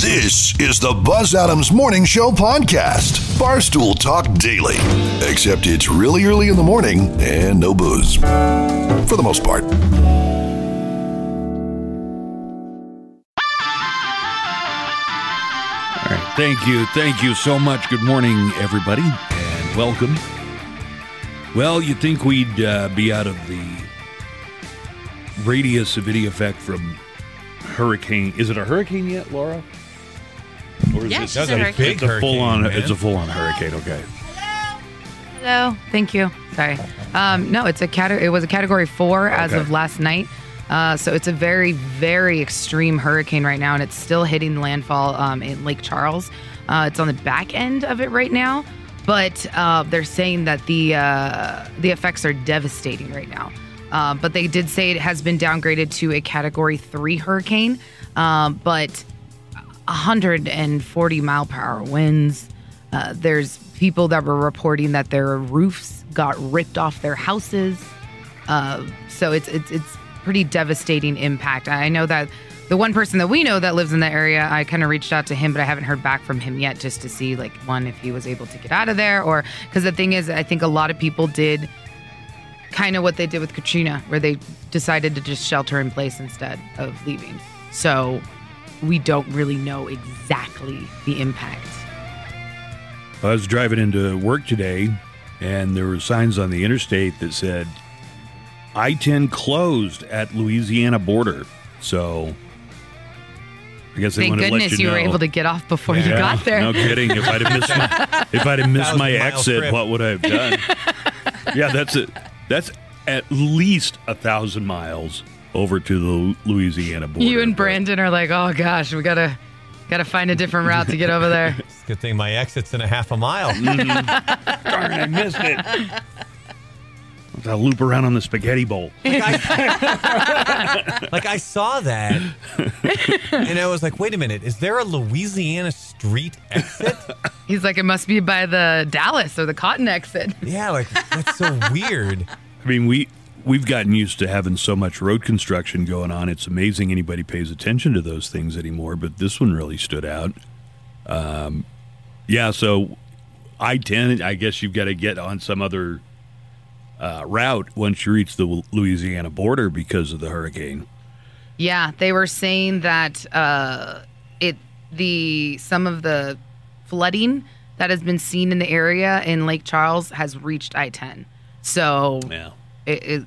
This is the Buzz Adams Morning Show podcast, Barstool Talk Daily. Except it's really early in the morning and no booze. For the most part. All right. Thank you. Thank you so much. Good morning, everybody, and welcome. Well, you'd think we'd uh, be out of the radius of any effect from hurricane. Is it a hurricane yet, Laura? Or is Yeah, it she's a hurricane. It's a full on. man. It's a full on hurricane. Okay. Hello. Thank you. Sorry. Um, no, it's a cat. It was a category four as of last night. Uh, so it's a very, very extreme hurricane right now, and it's still hitting landfall um, in Lake Charles. Uh, it's on the back end of it right now, but uh, they're saying that the uh, the effects are devastating right now. Uh, but they did say it has been downgraded to a category three hurricane, um, but 140 mile per hour winds. Uh, there's people that were reporting that their roofs got ripped off their houses. Uh, so it's it's it's pretty devastating impact. I know that the one person that we know that lives in the area, I kind of reached out to him, but I haven't heard back from him yet, just to see like one if he was able to get out of there, or because the thing is, I think a lot of people did kind of what they did with Katrina, where they decided to just shelter in place instead of leaving. So we don't really know exactly the impact. I was driving into work today, and there were signs on the interstate that said I-10 closed at Louisiana border. So I guess they Thank wanted to goodness let you, you, were able to get off before you got there. No kidding. If I'd have missed my if I'd have missed my exit, trip. what would I have done? yeah, that's it. That's at least a thousand miles over to the Louisiana border. you and Brandon are like, oh gosh, we gotta gotta find a different route to get over there. It's a good thing my exit's in a half a mile. Mm-hmm. Darn, I missed it. I'll loop around on the spaghetti bowl. like I saw that, and I was like, "Wait a minute, is there a Louisiana street exit?" He's like, it must be by the Dallas or the Cotton exit. Yeah, like that's so weird. I mean, we we've gotten used to having so much road construction going on. It's amazing anybody pays attention to those things anymore. But this one really stood out. Um, yeah, so I ten. I guess you've got to get on some other uh, route once you reach the Louisiana border because of the hurricane. Yeah, they were saying that uh, it the some of the flooding that has been seen in the area in Lake Charles has reached I-10. So Yeah. it, it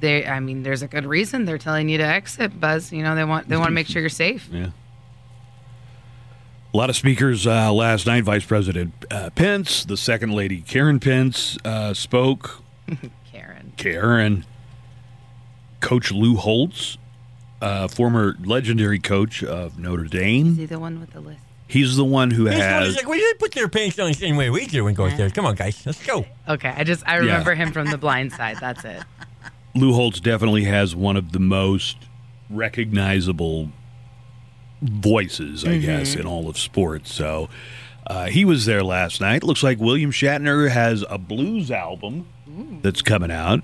they I mean there's a good reason they're telling you to exit, Buzz. You know they want they want to make sure you're safe. Yeah. A lot of speakers uh, last night. Vice President uh, Pence, the Second Lady Karen Pence uh, spoke. Karen. Karen, Coach Lou Holtz, uh, former legendary coach of Notre Is Dame. he the one with the list? He's the one who He's has. like, "Well, you put their pants on the same way we do and go there. Come on, guys, let's go." Okay, I just I remember him from the blind side. That's it. Lou Holtz definitely has one of the most recognizable voices, I guess, in all of sports. So uh, he was there last night. Looks like William Shatner has a blues album that's coming out.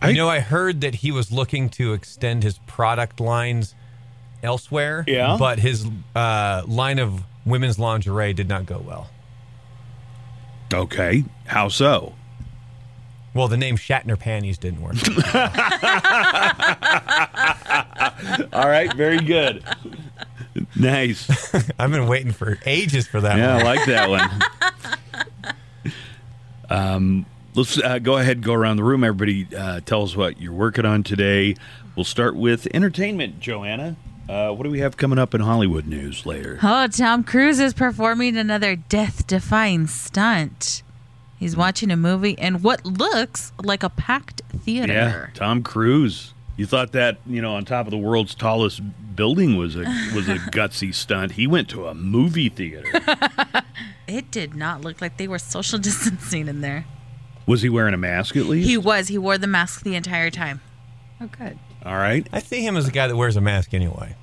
I- you know, I heard that he was looking to extend his product lines elsewhere. Yeah. but his uh, line of women's lingerie did not go well. Okay, how so? Well, the name Shatner panties didn't work. All right, very good. nice. I've been waiting for ages for that one. Yeah, I like that one. um, let's uh, go ahead and go around the room. Everybody, uh, tell us what you're working on today. We'll start with entertainment, Joanna. Uh, what do we have coming up in Hollywood news later? Oh, Tom Cruise is performing another death defying stunt. He's watching a movie in what looks like a packed theater. Yeah, Tom Cruise. You thought that you know on top of the world's tallest building was a was a gutsy stunt. He went to a movie theater. It did not look like they were social distancing in there. Was he wearing a mask at least? He was. He wore the mask the entire time. Oh, good. All right. I see him as a guy that wears a mask anyway.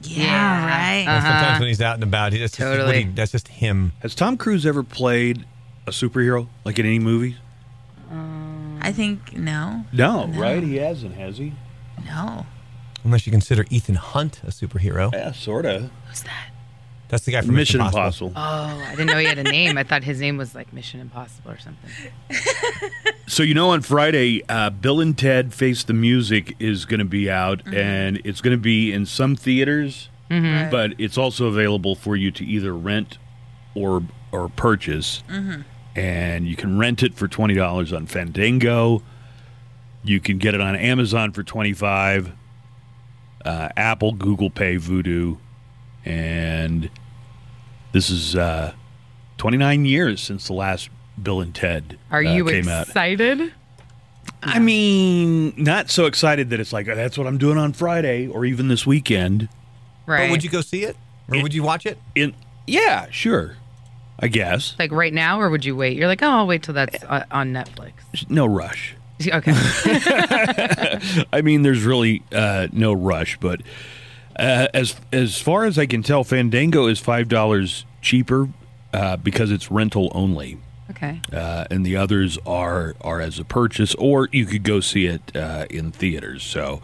Yeah, Yeah. right. And Sometimes when he's out and about, he, that's, just what Totally. he, that's just him. Has Tom Cruise ever played a superhero like in any movie? I think no, No, right? He hasn't, has he? no. Unless you consider Ethan Hunt a superhero. Yeah, sort of. Who's that? That's the guy from Mission Impossible. Oh, I didn't know he had a name. I thought his name was like Mission Impossible or something. So you know, on Friday, uh, Bill and Ted Face the Music is going to be out, mm-hmm. and it's going to be in some theaters, mm-hmm. Right. but it's also available for you to either rent or or purchase. Mm-hmm. And you can rent it for twenty dollars on Fandango. You can get it on Amazon for twenty five. Uh, Apple, Google Pay, Vudu, and this is uh, twenty nine years since the last Bill and Ted Are uh, you came out. excited? I mean, not so excited that it's like "Oh, that's what I'm doing on Friday or even this weekend. Right. But would you go see it? Or It- would you watch it? In yeah, sure, I guess like right now, or would you wait? You're like, oh, I'll wait till that's uh, on Netflix. no rush. Okay. I mean, there's really uh, no rush, but uh, as as far as I can tell, Fandango is five dollars cheaper uh, because it's rental only, okay. uh, and the others are are as a purchase, or you could go see it uh, in theaters. So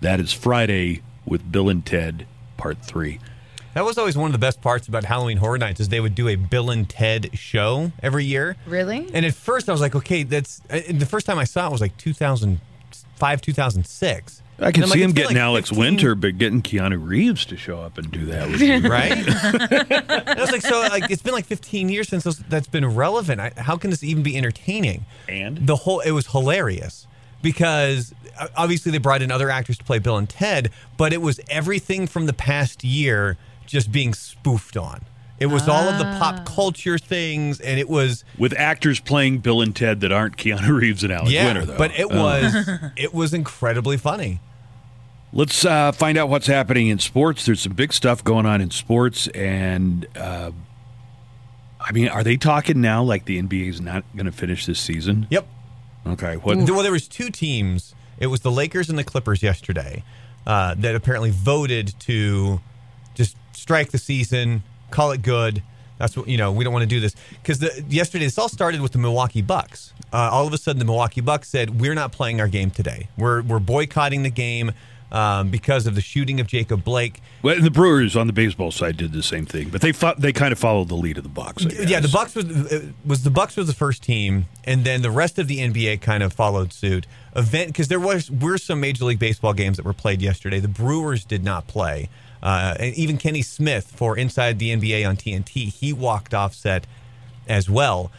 that is Friday with Bill and Ted Part Three. That was always one of the best parts about Halloween Horror Nights is they would do a Bill and Ted show every year. Really? And at first I was like, okay, that's uh, the first time I saw it was like 2005, 2006. I can see like, him getting like Alex 15 Winter, but getting Keanu Reeves to show up and do that with you. right? I was like, so like it's been like 15 years since those, that's been relevant. I, how can this even be entertaining? And? the whole it was hilarious because uh, obviously they brought in other actors to play Bill and Ted, but it was everything from the past year just being spoofed on. It was all of the pop culture things, and it was with actors playing Bill and Ted that aren't Keanu Reeves and Alex yeah, Winter, though. but it Uh, was it was incredibly funny. let's uh, find out what's happening in sports. There's some big stuff going on in sports, and uh, I mean, are they talking now like the NBA is not going to finish this season? Yep. Okay, what? Well, there was two teams. It was the Lakers and the Clippers yesterday uh, that apparently voted to just strike the season, call it good. That's what you know. We don't want to do this because yesterday this all started with the Milwaukee Bucks. Uh, all of a sudden, the Milwaukee Bucks said, "We're not playing our game today. We're we're boycotting the game um, because of the shooting of Jacob Blake." Well, and the Brewers on the baseball side did the same thing, but they fought, they kind of followed the lead of the Bucks. Yeah, the. Bucks was uh, was the Bucks was the first team, and then the rest of the NBA kind of followed suit. Event because there was were some Major League Baseball games that were played yesterday. The Brewers did not play, uh, and even Kenny Smith for Inside the NBA on TNT, he walked off set as well.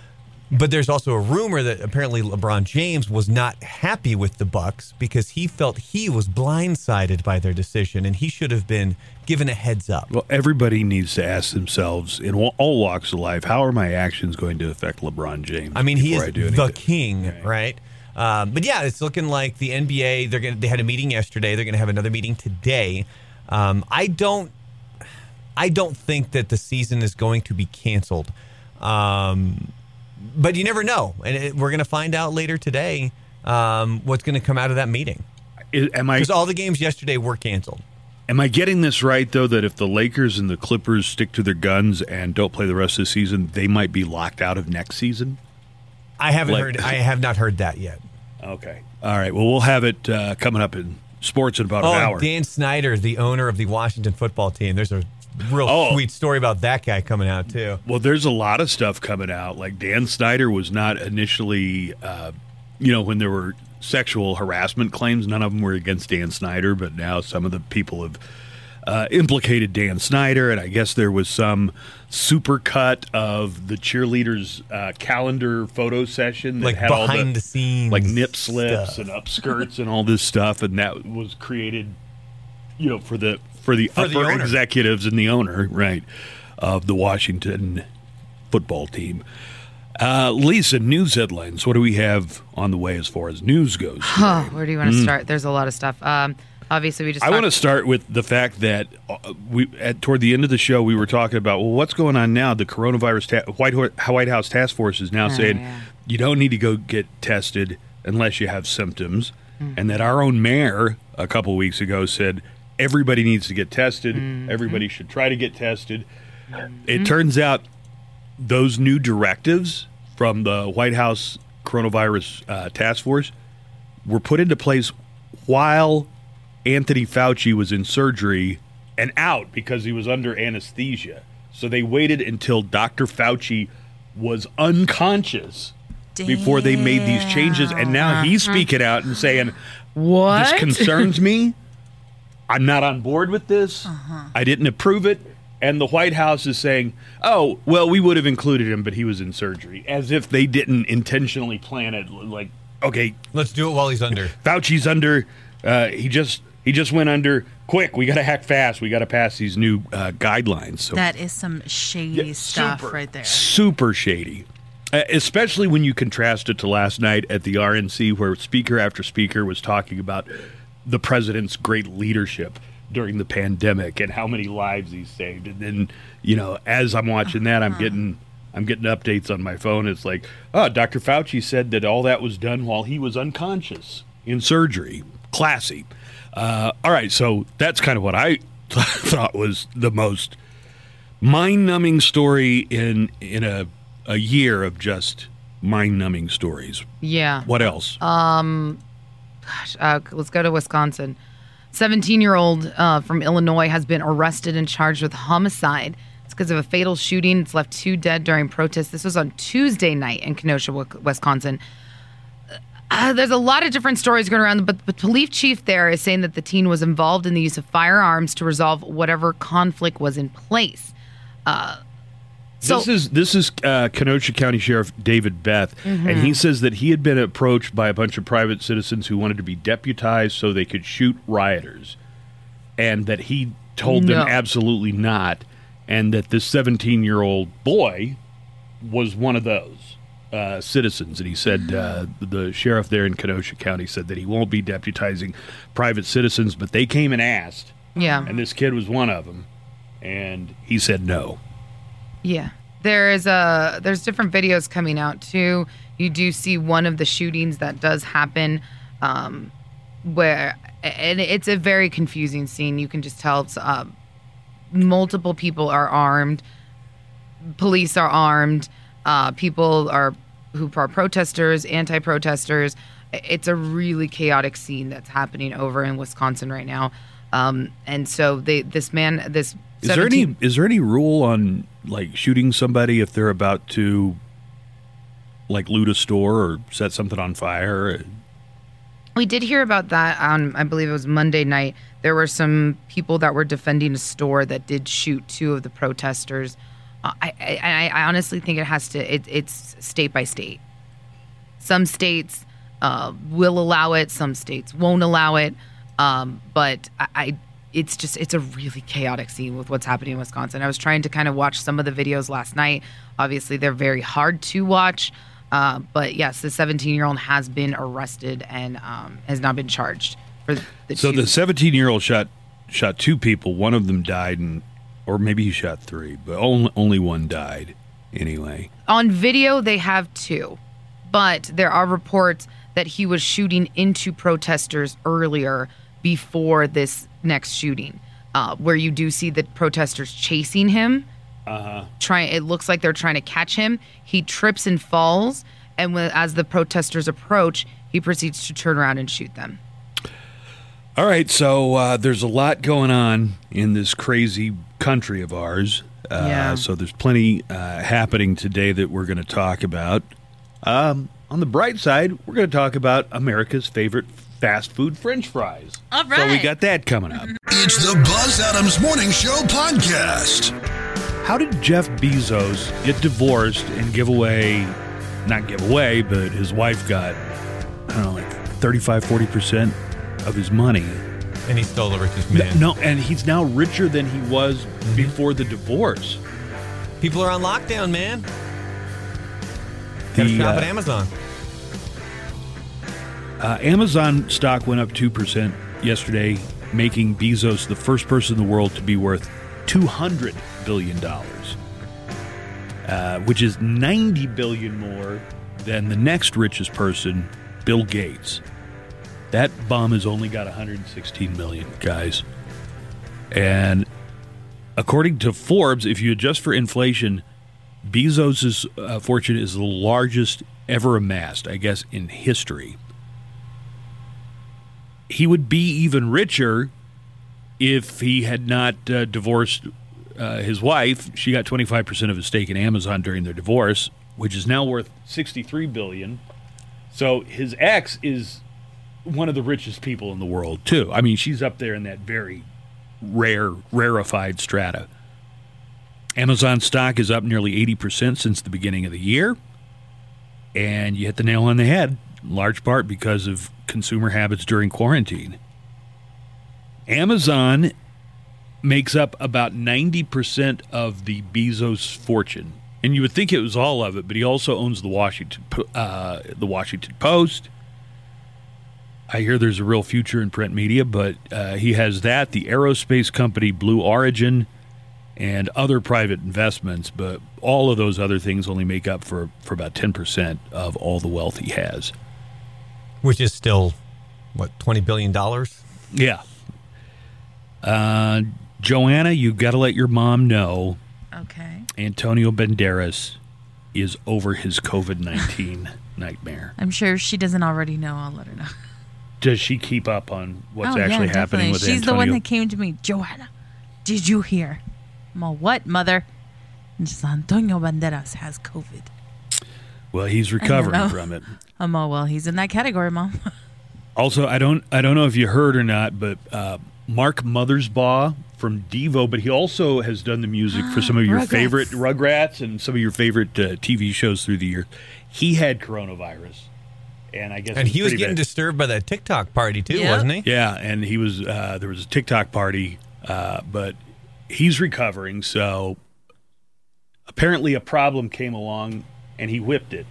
But there's also a rumor that apparently LeBron James was not happy with the Bucks because he felt he was blindsided by their decision, and he should have been given a heads up. Well, everybody needs to ask themselves in all walks of life, how are my actions going to affect LeBron James? I mean, he is the king, right? Um, but yeah, it's looking like the NBA. They're gonna. They had a meeting yesterday. They're gonna have another meeting today. Um, I don't. I don't think that the season is going to be canceled. Um, but you never know, and it, we're gonna find out later today um, what's going to come out of that meeting. Am I Because all the games yesterday were canceled. Am I getting this right though that if the Lakers and the Clippers stick to their guns and don't play the rest of the season, they might be locked out of next season? I haven't Like- heard. I have not heard that yet. Okay. All right. Well, we'll have it uh, coming up in sports in about Oh, an hour. Dan Snyder, the owner of the Washington football team. There's a real Oh. sweet story about that guy coming out too. Well, there's a lot of stuff coming out. Like Dan Snyder was not initially, uh, you know, when there were sexual harassment claims, none of them were against Dan Snyder, but now some of the people have uh, implicated Dan Snyder, and I guess there was some super cut of the cheerleaders' uh, calendar photo session, that Like had all behind the scenes like nip slips stuff. and upskirts and all this stuff, and that was created, you know, for the for the For upper owner. executives and the owner, right, of the Washington football team. Uh, Lisa, news headlines. What do we have on the way as far as news goes? Oh, where do you want to start? There's a lot of stuff. Um, obviously, we just. I want to start with the fact that uh, we at toward the end of the show we were talking about well what's going on now the coronavirus ta- White Ho- White House task force is now Oh, saying yeah. you don't need to go get tested unless you have symptoms Mm-hmm. and that our own mayor a couple weeks ago said everybody needs to get tested Mm-hmm. everybody should try to get tested it turns out those new directives from the White House coronavirus uh, task force were put into place while Anthony Fauci was in surgery and out because he was under anesthesia. So they waited until Dr. Fauci was unconscious before they made these changes. And now he's speaking out and saying, What? This concerns me. I'm not on board with this. I didn't approve it. And the White House is saying, oh, well, we would have included him, but he was in surgery, as if they didn't intentionally plan it. Like, okay, Let's do it while he's under. Fauci's under. Uh, he just he just went under. Quick, we got to hack fast. We got to pass these new uh, guidelines. So That is some shady Yeah, stuff super, right there. Super shady. Uh, especially when you contrast it to last night at the RNC, where speaker after speaker was talking about the president's great leadership during the pandemic and how many lives he saved. And then, you know, as I'm watching that, I'm getting I'm getting updates on my phone. It's like, oh, Dr. Fauci said that all that was done while he was unconscious in surgery. Classy. Uh, all right, so that's kind of what I thought was the most mind-numbing story in in a a year of just mind-numbing stories. yeah. What else? Um, gosh, uh, let's go to Wisconsin. 17 year old uh, from Illinois has been arrested and charged with homicide. It's because of a fatal shooting. It's left two dead during protests. This was on Tuesday night in Kenosha, Wisconsin. Uh, there's a lot of different stories going around, but the police chief there is saying that the teen was involved in the use of firearms to resolve whatever conflict was in place. So- this is this is uh, Kenosha County Sheriff David Beth, Mm-hmm. and he says that he had been approached by a bunch of private citizens who wanted to be deputized so they could shoot rioters, and that he told No. them absolutely not, and that this 17 year old boy was one of those uh, citizens. And he said uh, the sheriff there in Kenosha County said that he won't be deputizing private citizens, but they came and asked, Yeah. and this kid was one of them, and he said no. Yeah. There is a there's different videos coming out too. You do see one of the shootings that does happen um where and it's a very confusing scene. You can just tell it's uh, multiple people are armed. Police are armed. Uh people are who are protesters, anti-protesters. It's a really chaotic scene that's happening over in Wisconsin right now. Um and so they this man this Is there any is there any rule on like shooting somebody if they're about to like loot a store or set something on fire? We did hear about that on, I believe it was Monday night. There were some people that were defending a store that did shoot two of the protesters. I, I, I I honestly think it has to. It, it's state by state. Some states uh, will allow it. Some states won't allow it. Um, but I, I, it's just it's a really chaotic scene with what's happening in Wisconsin. I was trying to kind of watch some of the videos last night. Obviously, they're very hard to watch. Uh, but yes, the 17 year old has been arrested and um, has not been charged for the So two. the 17 year old shot shot two people. One of them died, and or maybe he shot three, but only only one died. Anyway, on video they have two but there are reports that he was shooting into protesters earlier before this next shooting uh, where you do see the protesters chasing him uh-huh. trying it looks like they're trying to catch him he trips and falls and when, as the protesters approach he proceeds to turn around and shoot them all right. So uh, there's a lot going on in this crazy country of ours. Uh, Yeah. So there's plenty uh, happening today that we're going to talk about. Um, on the bright side, we're going to talk about America's favorite fast food French fries. All So we got that coming up. It's the Buzz Adams Morning Show podcast. How did Jeff Bezos get divorced and give away, not give away, but his wife got, I don't know, like 35, 40% of his money? And he's still the richest man. No, and he's now richer than he was before the divorce. People are on lockdown, man. Gotta The, shop uh, at Amazon. Uh, Amazon stock went up 2% yesterday, making Bezos the first person in the world to be worth $200 billion, uh, which is 90 billion more than the next richest person, Bill Gates. That bomb has only got 116 million, guys. And according to Forbes, if you adjust for inflation, Bezos' uh, fortune is the largest ever amassed, I guess, in history. he would be even richer if he had not uh, divorced uh, his wife. She got 25% of his stake in Amazon during their divorce, which is now worth 63 billion. So his ex is one of the richest people in the world too. I mean, she's up there in that very rare, rarefied strata. Amazon stock is up nearly 80% since the beginning of the year. And you hit the nail on the head, in large part because of consumer habits during quarantine. Amazon makes up about 90% of the Bezos fortune. And you would think it was all of it, but he also owns the Washington uh, the Washington Post. I hear there's a real future in print media, but uh, he has that, the aerospace company Blue Origin, and other private investments. But all of those other things only make up for, for about 10% of all the wealth he has. Which is still, what, $20 billion? Yeah. Uh, Joanna, you got to let your mom know Okay. Antonio Banderas is over his COVID 19 nightmare. I'm sure she doesn't already know. I'll let her know. Does she keep up on what's oh, actually yeah, happening with She's Antonio? the one that came to me, Joanna. Did you hear? I'm all, what, mother? And she's Antonio Banderas has COVID. well, he's recovering from it. I'm all, well, he's in that category, mom. Also, I don't I don't know if you heard or not, but uh, Mark Mothersbaugh from Devo, but he also has done the music for some of your Rugrats. favorite Rugrats and some of your favorite uh, TV shows through the year. He had coronavirus, and I guess And he was getting bad. disturbed by that TikTok party, too, Yep. wasn't he? Yeah, and he was uh, there was a TikTok party, uh, but he's recovering. So apparently, a problem came along, and he whipped it.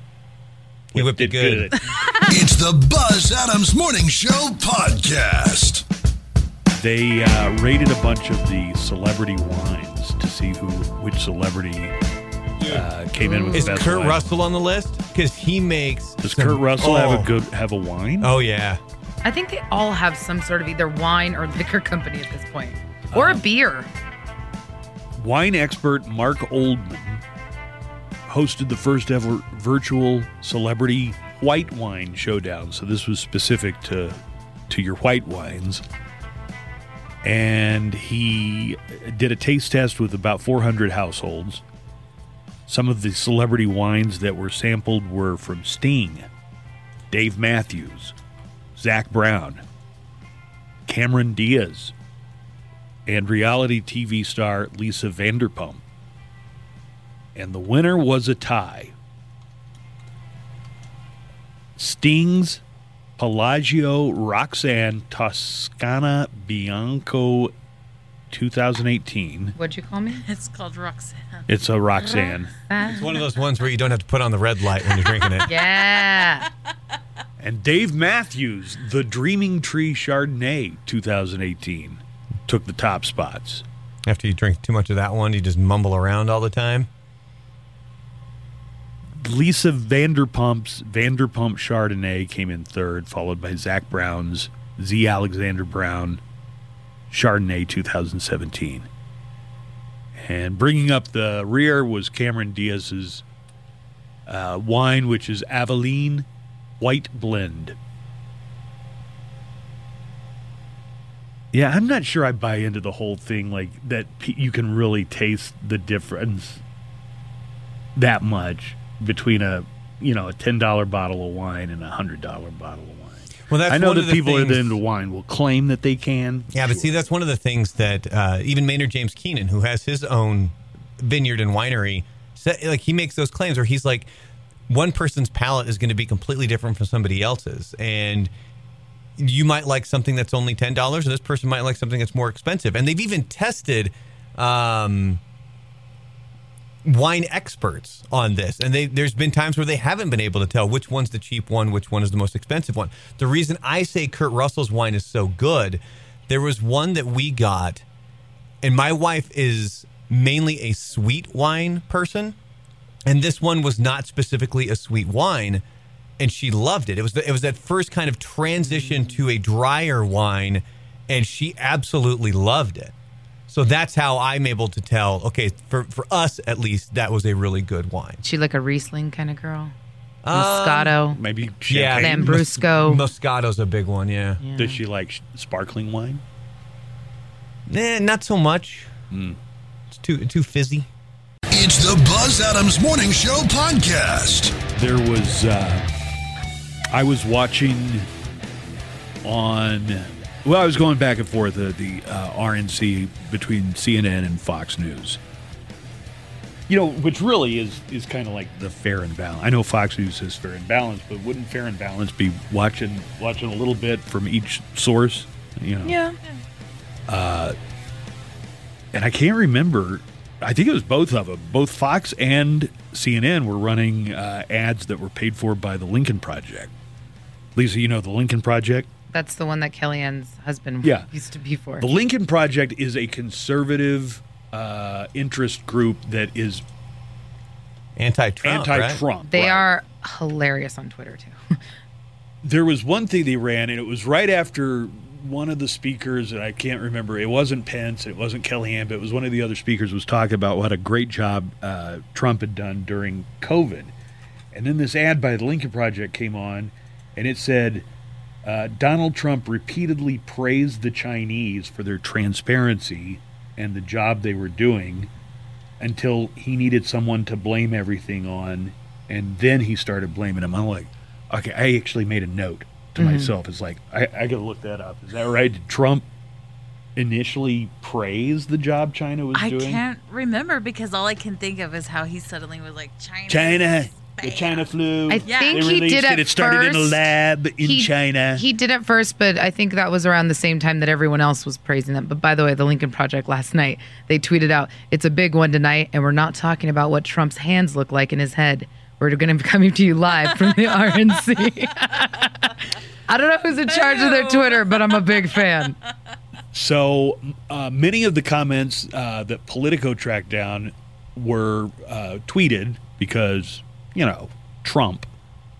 He whipped it good. It's the Buzz Adams Morning Show podcast. they uh, rated a bunch of the celebrity wines to see who which celebrity uh, came in with Is the best Kurt wine. Russell on the list? Because he makes. Does some- Kurt Russell have a good have a wine? Oh, yeah. I think they all have some sort of either wine or liquor company at this point, or a beer. Wine expert Mark Oldman hosted the first ever virtual celebrity white wine showdown. So this was specific to to your white wines. And he did a taste test with about 400 households. Some of the celebrity wines that were sampled were from Sting, Dave Matthews, Zac Brown, Cameron Diaz, and reality TV star Lisa Vanderpump. And the winner was a tie. Sting's Pelagio Roxanne Toscana Bianco 2018. What'd you call me? it's called Roxanne. It's a Roxanne. It's one of those ones where you don't have to put on the red light when you're drinking it. Yeah. And Dave Matthews, the Dreaming Tree Chardonnay 2018, took the top spots. After you drink too much of that one, you just mumble around all the time. Lisa Vanderpump's Vanderpump Chardonnay came in third, followed by Zac Brown's Z. Alexander Brown Chardonnay 2017. And bringing up the rear was Cameron Diaz's uh, wine, which is Avaline White Blend. Yeah, I'm not sure I buy into the whole thing like that. You can really taste the difference that much between a you know a ten dollar bottle of wine and a hundred dollar bottle. Well, that's I know that people things- that are into wine will claim that they can. Yeah, but see, that's one of the things that uh, even Maynard James Keenan, who has his own vineyard and winery, like he makes those claims where he's like, one person's palate is going to be completely different from somebody else's, and you might like something that's only ten dollars, and this person might like something that's more expensive. And they've even tested um, wine experts on this, and they, there's been times where they haven't been able to tell which one's the cheap one, which one is the most expensive one. The reason I say Kurt Russell's wine is so good, there was one that we got, and my wife is mainly a sweet wine person, and this one was not specifically a sweet wine, and she loved it. It was the, it was that first kind of transition to a drier wine, and she absolutely loved it. So that's how I'm able to tell. Okay, for for us at least, that was a really good wine. She like a Riesling kind of girl. Moscato, Maybe Yeah, champagne. Lambrusco. Moscato's a big one. Yeah. Does she like sparkling wine? Eh, not so much. Hmm. It's too too fizzy. It's the Buzz Adams Morning Show podcast. There was, uh, I was watching on, well, I was going back and forth uh, the uh, RNC between CNN and Fox News. You know, which really is is kind of like the fair and balance. I know Fox News says fair and balance, but wouldn't fair and balance be watching watching a little bit from each source? You know, yeah. Uh, and I can't remember. I think it was both of them. Both Fox and CNN were running uh, ads that were paid for by the Lincoln Project. Lisa, you know the Lincoln Project. That's the one that Kellyanne's husband Yeah. used to be for. The Lincoln Project is a conservative uh, interest group that is Anti-Trump. anti-Trump. They Right. are hilarious on Twitter too. there was one thing they ran, and it was right after one of the speakers, and I can't remember. It wasn't Pence, it wasn't Kellyanne, but it was one of the other speakers was talking about what a great job uh, Trump had done during COVID. And then this ad by the Lincoln Project came on, and it said uh, Donald Trump repeatedly praised the Chinese for their transparency and the job they were doing until he needed someone to blame everything on, and then he started blaming them. I'm like, okay, I actually made a note to myself. It's like I, I got to look that up. Is that right? Did Trump initially praise the job China was I doing? I can't remember because all I can think of is how he suddenly was like China. China, the. China flu. I Yeah. think They he did it. at It started in a first. lab in he, China. He did it first, but I think that was around the same time that everyone else was praising them. But by the way, the Lincoln Project last night, they tweeted out, it's a big one tonight, and we're not talking about what Trump's hands look like in his head. We're going to be coming to you live from the RNC. I don't know who's in charge of their Twitter, but I'm a big fan. So uh, many of the comments uh, that Politico tracked down were uh, tweeted because, you know, Trump.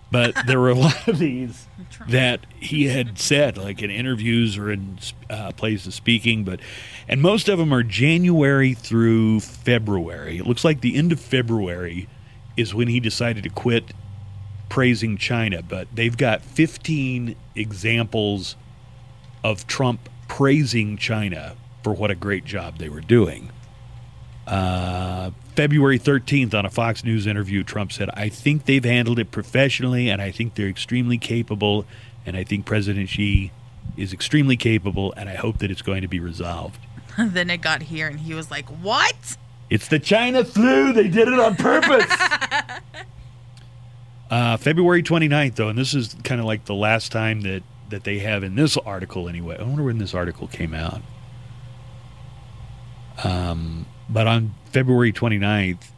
But there were a lot of these that he had said, like in interviews or in uh, places speaking. But and most of them are January through February. It looks like the end of February is when he decided to quit praising China. But they've got 15 examples of Trump praising China for what a great job they were doing. Uh, February 13th, on a Fox News interview, Trump said, I think they've handled it professionally, and I think they're extremely capable, and I think President Xi is extremely capable, and I hope that it's going to be resolved. then it got here and he was like, What? It's the China flu. They did it on purpose. uh, February 29th, though, and this is kind of like the last time that, that they have in this article, anyway. I wonder when this article came out. Um, but on February 29th,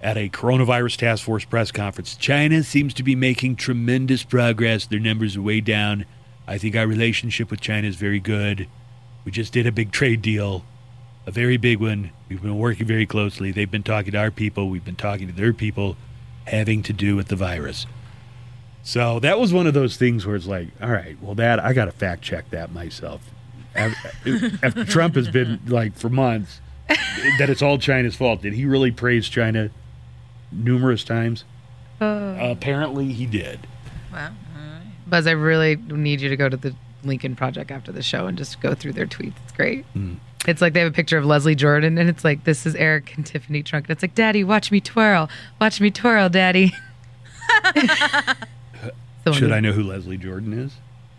at a coronavirus task force press conference, China seems to be making tremendous progress. Their numbers are way down. I think our relationship with China is very good. We just did a big trade deal a very big one. We've been working very closely. They've been talking to our people. We've been talking to their people having to do with the virus. So that was one of those things where it's like, all right, well, that I got to fact check that myself. After, Trump has been like for months that it's all China's fault. Did he really praise China numerous times? Oh. Apparently, he did. Well, Buzz, I really need you to go to the Lincoln Project after the show and just go through their tweets. It's great. Mm. It's like they have a picture of Leslie Jordan, and it's like, this is Eric and Tiffany Trump. And it's like, Daddy, watch me twirl. Watch me twirl, Daddy. Should I know who Leslie Jordan is?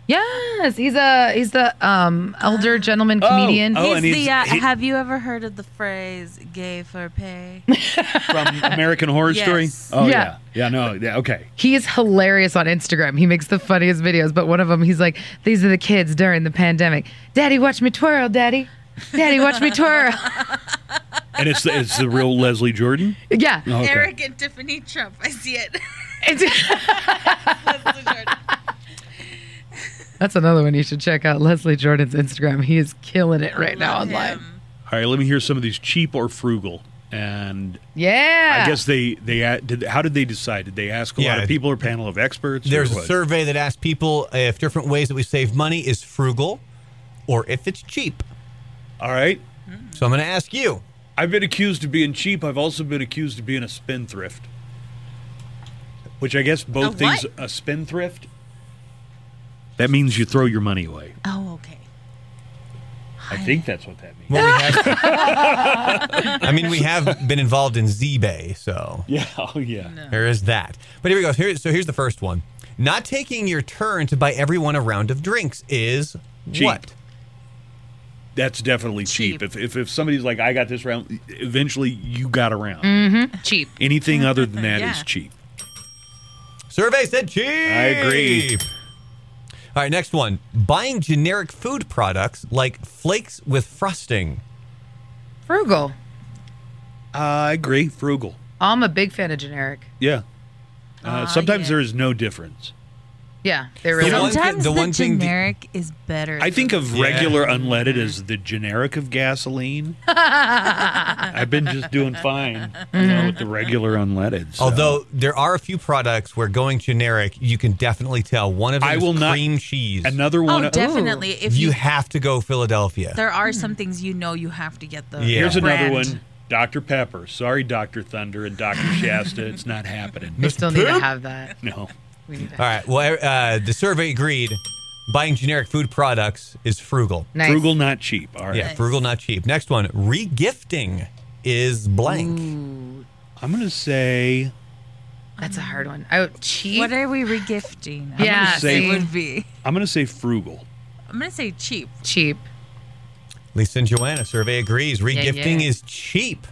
Yes, he's a he's the um elder gentleman comedian. oh, he's and the. Uh, he- have you ever heard of the phrase "gay for pay"? From American Horror Story? Oh, Yeah. yeah. Yeah, no, yeah, okay. He is hilarious on Instagram. He makes the funniest videos, but one of them he's like, "These are the kids during the pandemic. Daddy, watch me twirl, Daddy. Daddy, watch me twirl." And it's the, it's the real Leslie Jordan? yeah. Oh, okay. Eric and Tiffany Trump. I see it. That's another one you should check out. Leslie Jordan's Instagram. He is killing it right now Love online. him. All right, let me hear some of these cheap or frugal. And Yeah. I guess they they a- did. How did they decide? Did they ask a lot Yeah. of people or panel of experts? or There's a what? survey that asks people if different ways that we save money is frugal or if it's cheap. All right. So I'm going to ask you. I've been accused of being cheap. I've also been accused of being a spendthrift. Which I guess both A what? things a spendthrift. That means you throw your money away. Oh, okay. I think that's what that means. Well, we have, I mean, we have been involved in Z-Bay, so Yeah, oh yeah. there is that. But here we go. Here, so here's the first one. Not taking your turn to buy everyone a round of drinks is Cheap. what? That's definitely cheap. Cheap. If, if if somebody's like, I got this round, eventually you got a round. Mm-hmm. Cheap. Anything other than that is Yeah. cheap. Survey said cheap. I agree. All right, next one. Buying generic food products like flakes with frosting. Frugal. I agree. Frugal. I'm a big fan of generic. Yeah. Uh, Ah, sometimes yeah. there is no difference. Yeah, they really. The one thing- Sometimes the the, one thing the- generic is better. I think than- of Yeah. regular unleaded as the generic of gasoline. I've been just doing fine, you know, mm-hmm. with the regular unleaded. so. Although there are a few products where going generic, you can definitely tell one of them I is will not- cream cheese. another oh, one. Oh, definitely. If you you, have to go Philadelphia. there are hmm. some things you know you have to get the. Yeah. Here's another brand. one. Dr. Pepper. Sorry, Dr. Thunder and Dr. Shasta. It's not happening. we still need to have that. No. We need to All right. Well, uh, the survey agreed. Buying generic food products is frugal. Nice. Frugal, not cheap. All right. Yeah, frugal, not cheap. Next one. Regifting is blank. I'm going to say That's a hard one. Oh, cheap. What are we regifting? I'm Yeah, gonna say see. would be. I'm going to say frugal. I'm gonna say cheap. cheap. Lisa and Joanna, survey agrees. Regifting yeah. is cheap.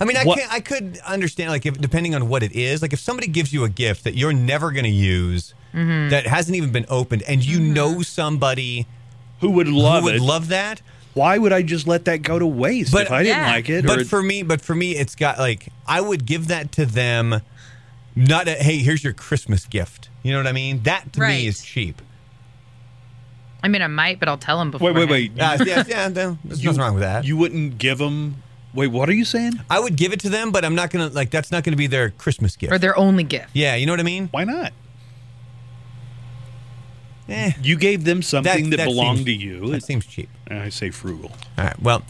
I mean, I What- can't. I could understand, like, if depending on what it is, like if somebody gives you a gift that you're never going to use, Mm-hmm. that hasn't even been opened, and you know somebody Who would love who would it? love that. Why would I just let that go to waste But- if I didn't Yeah. like it? But or- for me, but for me, it's got like I would give that to them. Not a hey, here's your Christmas gift. You know what I mean? That to Right. me is cheap. I mean, I might, but I'll tell them before. wait, wait, wait. Uh, yeah, yeah, no, there's You- nothing wrong with that. You wouldn't give them. Wait, what are you saying? I would give it to them, but I'm not gonna like that's not gonna be their Christmas gift. Or their only gift. yeah, you know what I mean? Why not? Eh, You gave them something that, belonged seems- to you. That seems cheap. I say frugal. All right. Well,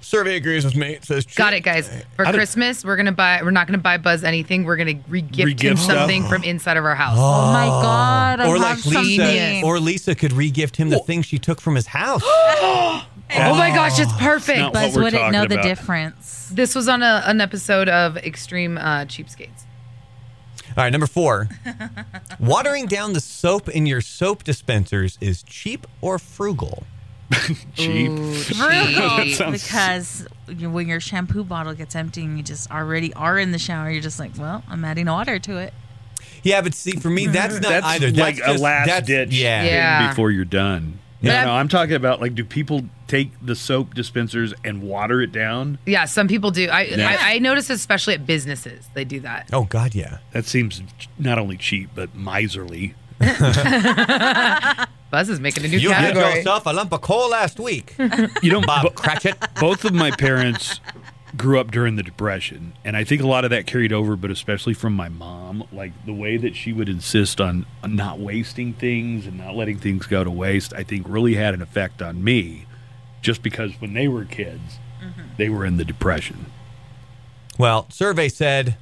survey agrees with me. It says cheap. Got it, guys. For I don't- Christmas, we're gonna buy. We're not gonna buy Buzz anything. We're gonna re-gift him Re-gift stuff? something from inside of our house. Oh my god! I Or have like Lisa, something. or Lisa could regift him the thing she took from his house. Oh my gosh, it's perfect. not- Buzz we're wouldn't know talking the about. difference. This was on a, an episode of Extreme uh, Cheapskates. All right, number four. Watering down the soap in your soap dispensers is cheap or frugal? Cheap. Frugal, sounds- because you- when your shampoo bottle gets empty and you just already are in the shower, you're just like, well, I'm adding water to it. Yeah, but see, for me, that's not That's either. like That's a just- last that's- ditch Yeah. thing Yeah. before you're done. No, But no, I'm- I'm talking about like, do people take the soap dispensers and water it down? Yeah, some people do. I, Yeah. I I notice especially at businesses they do that. Oh God, yeah. That seems not only cheap but miserly. Buzz is making a new You had category. yourself a lump of coal last week, You know, Bob Cratchit. both of my parents grew up during the depression and i think a lot of that carried over but especially from my mom like the way that she would insist on on not wasting things and not letting things go to waste i think really had an effect on me just because when they were kids mm-hmm. they were in the depression. Well, survey said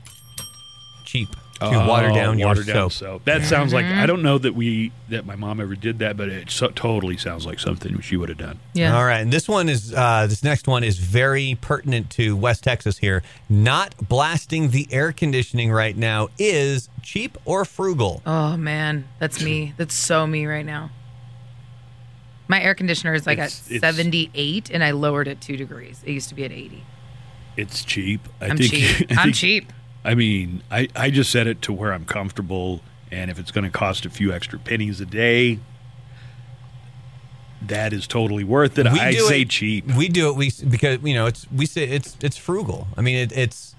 cheap to water Oh, down your water down soap. that sounds like i don't know that we that my mom ever did that but it so, totally sounds like something she would have done Yeah. All right, and this one is uh, this next one is very pertinent to West Texas here. Not blasting the air conditioning right now is cheap or frugal. Oh man, that's me. That's so me right now. My air conditioner is like It's- at 78 and I lowered it 2 degrees. It used to be at 80. it's cheap i I'm think cheap. I I'm think- cheap. I mean, I, I just set it to where I'm comfortable, and if it's going to cost a few extra pennies a day, that is totally worth it. I say it- cheap. We do it we because you know it's we say it's it's frugal. I mean it, it's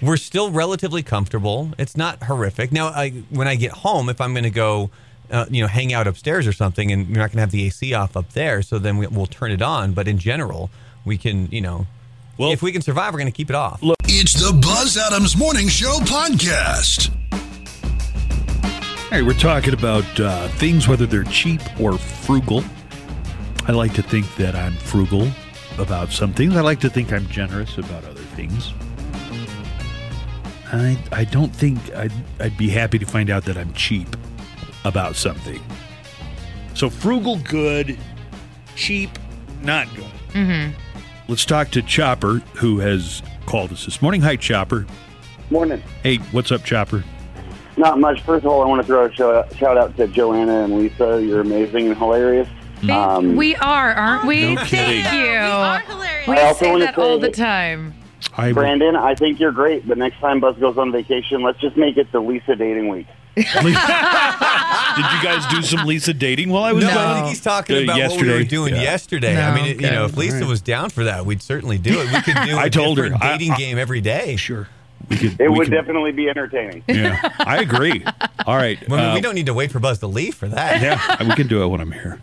we're still relatively comfortable. It's not horrific. Now I when I get home if I'm going to go uh, you know hang out upstairs or something and we're not going to have the AC off up there so then we, we'll turn it on but in general we can you know Well- if we can survive we're going to keep it off. Look. It's the Buzz Adams Morning Show podcast. Hey, we're talking about uh, things, whether they're cheap or frugal. I like to think that I'm frugal about some things. I like to think I'm generous about other things. I I don't think I'd I'd be happy to find out that I'm cheap about something. So frugal, good. Cheap, not good. Mm-hmm. Let's talk to Chopper, who has called us this morning. Hi, Chopper. Morning. Hey, what's up, Chopper? Not much. First of all, I want to throw a shout out, to Joanna and Lisa. You're amazing and hilarious. Um, we are, aren't we? No kidding. Thank you. We are hilarious. We I also say wanna that all the time. I Brandon, I think you're great, but next time Buzz goes on vacation, let's just make it the Lisa dating week. Did you guys do some Lisa dating while I was No, gone? I think he's talking Uh, about what we were doing Yeah. yesterday. I mean, it, you know, if Lisa was down for that, we'd certainly do it. We could do a I told her. different I- dating I- game every day. Sure. We could. It we would could- definitely be entertaining. Yeah, I agree. All right. I mean, uh, we don't need to wait for Buzz to leave for that. Yeah, we can do it when I'm here.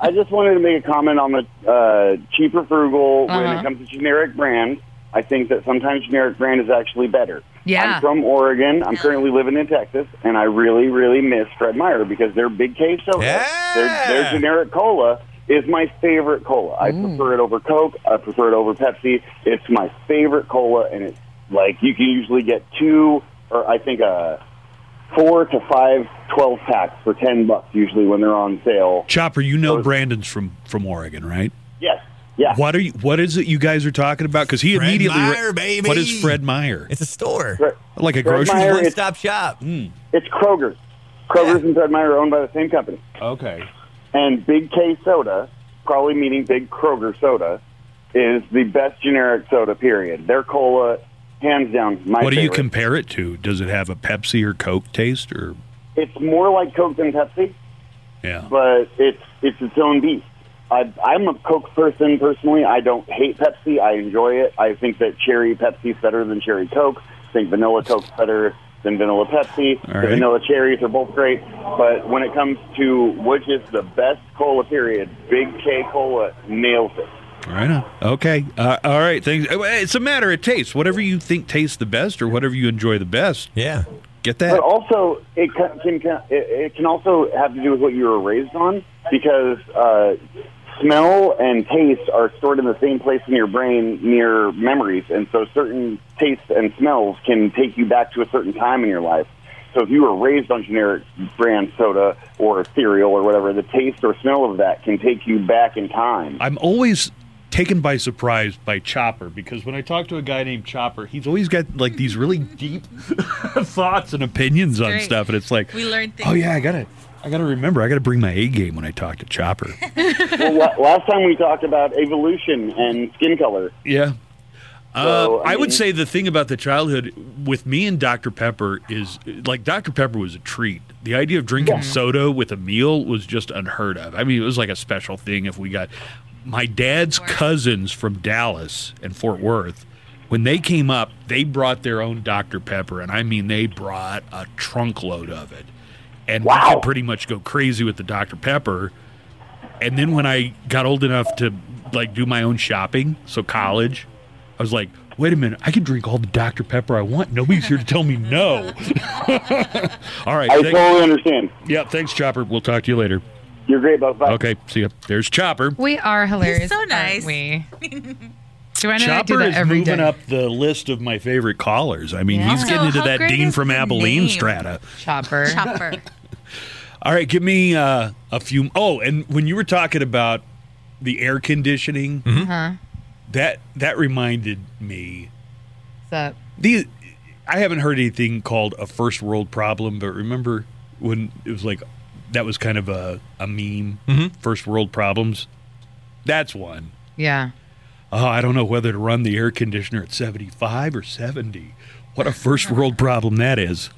I just wanted to make a comment on the uh, cheaper frugal when Uh-huh. it comes to generic brands. I think that sometimes generic brand is actually better. Yeah. I'm from Oregon. I'm currently living in Texas, and I really, really miss Fred Meyer because their Big K soda, Yeah. their, their generic cola, is my favorite cola. I prefer it over Coke. I prefer it over Pepsi. It's my favorite cola, and it's like you can usually get two, or I think a four to five 12 packs for 10 bucks usually when they're on sale. Chopper, you know Oh. Brandon's from from Oregon, right? Yes. Yeah. What are you? What is it you guys are talking about? Because he Fred immediately. Meyer, baby. What is Fred Meyer? It's a store. Fred- like a Fred grocery Meyer store. One stop shop. Hmm. It's Kroger's. Kroger's and Fred Meyer are owned by the same company. Okay. And Big K soda, probably meaning Big Kroger soda, is the best generic soda, period. Their cola, hands down, my What do you compare it to? Does it have a Pepsi or Coke taste, or It's more like Coke than Pepsi, yeah? but it's it's its own beast. I, I'm a Coke person personally. I don't hate Pepsi. I enjoy it. I think that cherry Pepsi's better than cherry Coke. I think vanilla Coke's better than vanilla Pepsi. All The vanilla cherries are both great. But when it comes to which is the best cola, period, Big K Cola nails it. Right on. Okay. Uh, all right. Thanks. It's a matter of taste. Whatever you think tastes the best, or whatever you enjoy the best, Yeah. get that. But also, it can, can it, it can also have to do with what you were raised on because uh, smell and taste are stored in the same place in your brain near memories, and so certain tastes and smells can take you back to a certain time in your life. So if you were raised on generic brand soda or cereal or whatever, the taste or smell of that can take you back in time. I'm always taken by surprise by Chopper because when I talk to a guy named Chopper, he's always got like these really deep thoughts and opinions on Great. stuff, and it's like, We learned oh, things. oh yeah, I gotta, I gotta remember, I gotta bring my A game when I talk to Chopper. well, last time we talked about evolution and skin color. yeah. Uh, So, I, I would say the thing about the childhood with me and Dr. Pepper is like Dr. Pepper was a treat. The idea of drinking soda with a meal was just unheard of. I mean, it was like a special thing if we got my dad's cousins from Dallas and Fort Worth. When they came up, they brought their own Dr. Pepper, and I mean, they brought a trunkload of it. And we Wow. could pretty much go crazy with the Dr. Pepper. And then when I got old enough to like do my own shopping, so college, I was like, wait a minute, I can drink all the Dr. Pepper I want. Nobody's here to tell me no. all right. I thank- totally understand. yeah, thanks, Chopper. We'll talk to you later. You're great, Buzz. Bye. Okay, see ya. There's Chopper. We are hilarious. so aren't nice. We. Joanna and I do Chopper that is every moving day. up the list of my favorite callers. I mean, Yeah. he's getting So into that Dean from Abilene name? strata. Chopper. Chopper. All right, give me uh, a few. Oh, and when you were talking about the air conditioning, Uh-huh. that that reminded me. What's up? The I haven't heard anything called a first world problem, but remember when it was like that was kind of a a meme. First world problems. That's one. Yeah. Oh, I don't know whether to run the air conditioner at 75 or 70. What a first world problem that is.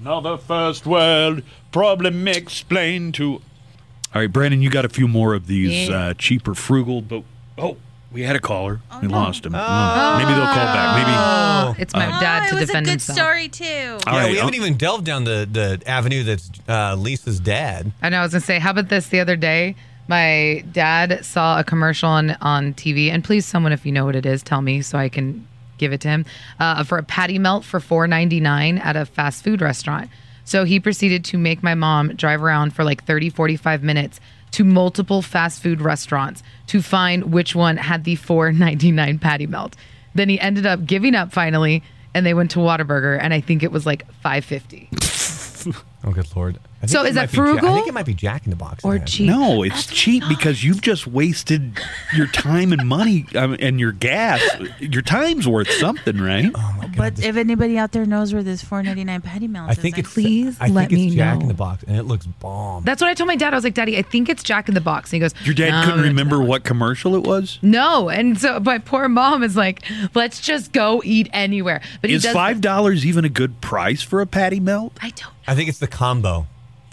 Another first world problem explained to. All right, Brandon, you got a few more of these Yeah. uh, cheaper, frugal, but oh, we had a caller. we lost him. Oh, Maybe they'll call back. Maybe. Oh, it's my Oh, dad it to was defend a good himself. story too. All yeah, right, we haven't even delved down the, the avenue that's uh, Lisa's dad. I know. I was gonna say, how about this? The other day, my dad saw a commercial on on TV, and please, someone, if you know what it is, tell me so I can give it to him uh, for a patty melt for four ninety nine at a fast food restaurant. So he proceeded to make my mom drive around for like 30, 45 minutes to multiple fast food restaurants to find which one had the 4.99 patty melt. Then he ended up giving up finally, and they went to Whataburger, and I think it was like 5.50. Oh, good lord. I think So it is that frugal? Ja- I think it might be Jack in the Box. Or cheap. No, it's cheap because you've just wasted your time and money um, and your gas. Your time's worth something, right? Oh my God, But this- if anybody out there knows where this 4.99 patty melt I is, think I- it's Please I think let it's me Jack know. in the Box, and it looks bomb. That's what I told my dad. I was like, Daddy, I think it's Jack in the Box. And he goes, Your dad "No, couldn't it's remember not." what commercial it was. No, and so my poor mom is like, let's just go eat anywhere. But he Is does five dollars even a good price for a patty melt? I don't. I think it's the combo.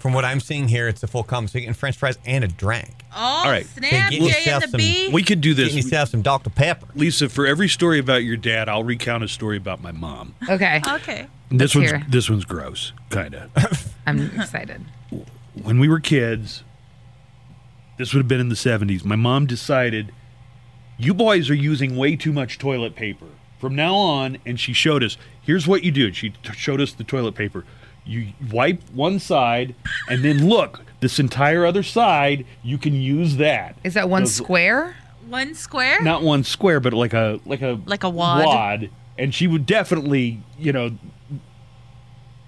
From what I'm seeing here, it's a full combo. So you're getting French fries and a drink. Oh, All right. snap, Okay, get J yourself the some- B. We could do Getting this. yourself some Dr. Pepper. Lisa, for every story about your dad, I'll recount a story about my mom. Okay, okay. This one's hear. this one's gross, kind of. I'm excited. when we were kids, this would have been in the 70s. My mom decided, you boys are using way too much toilet paper. From now on, and she showed us, here's what you do. She t- showed us the toilet paper. You wipe one side, and then look, this entire other side, you can use that. Is that one Those- square? One square? Not one square, but like a like a Like a wad? Wad, and she would definitely, you know,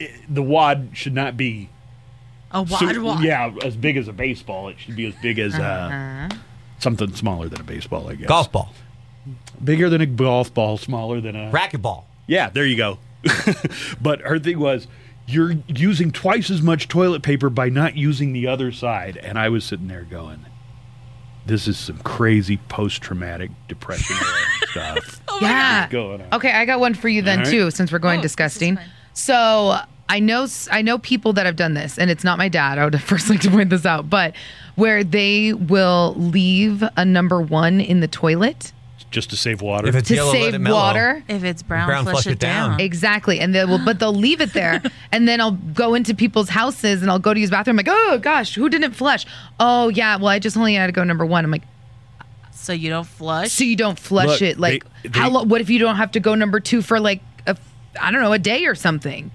i- the wad should not be A wad so- wad. Yeah, as big as a baseball. It should be as big as uh, Uh-huh. something smaller than a baseball, I guess. Golf ball. Bigger than a golf ball, smaller than a. Racquetball. Yeah, there you go. but her thing was, you're using twice as much toilet paper by not using the other side. And I was sitting there going, this is some crazy post traumatic depression era stuff. yeah. going on. Okay, I got one for you then All right. too, since we're going Oh, disgusting. So I know I know people that have done this, and it's not my dad. I would first like to point this out, but where they will leave a number one in the toilet Just to save water. If it's to yellow, let save it mellow. water. If it's brown, Brown, flush, it down. Exactly, and they will, but they'll leave it there, and then I'll go into people's houses and I'll go to use bathroom. like, oh gosh, who didn't flush? Oh yeah, well I just only had to go number one. I'm like, So you don't flush? so you don't flush Look, it? Like, they- they- how? lo- What if you don't have to go number two for like a, I don't know, a day or something,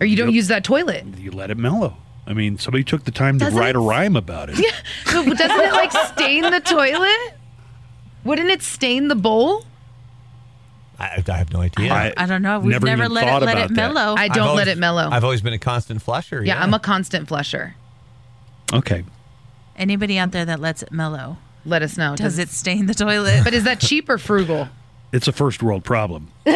or you don't Yep. use that toilet? you let it mellow. I mean, somebody took the time to Doesn't write a it- rhyme about it. So doesn't it like stain the toilet? Wouldn't it stain the bowl? I, I have no idea. I- I don't know. We've Never never, let it let it mellow. I I've don't always- let it mellow. I've always been a constant flusher. yeah, Yeah, I'm a constant flusher. Okay. Anybody out there that lets it mellow? Let us know. Does it stain the toilet? But is that cheap or frugal? It's a first world problem.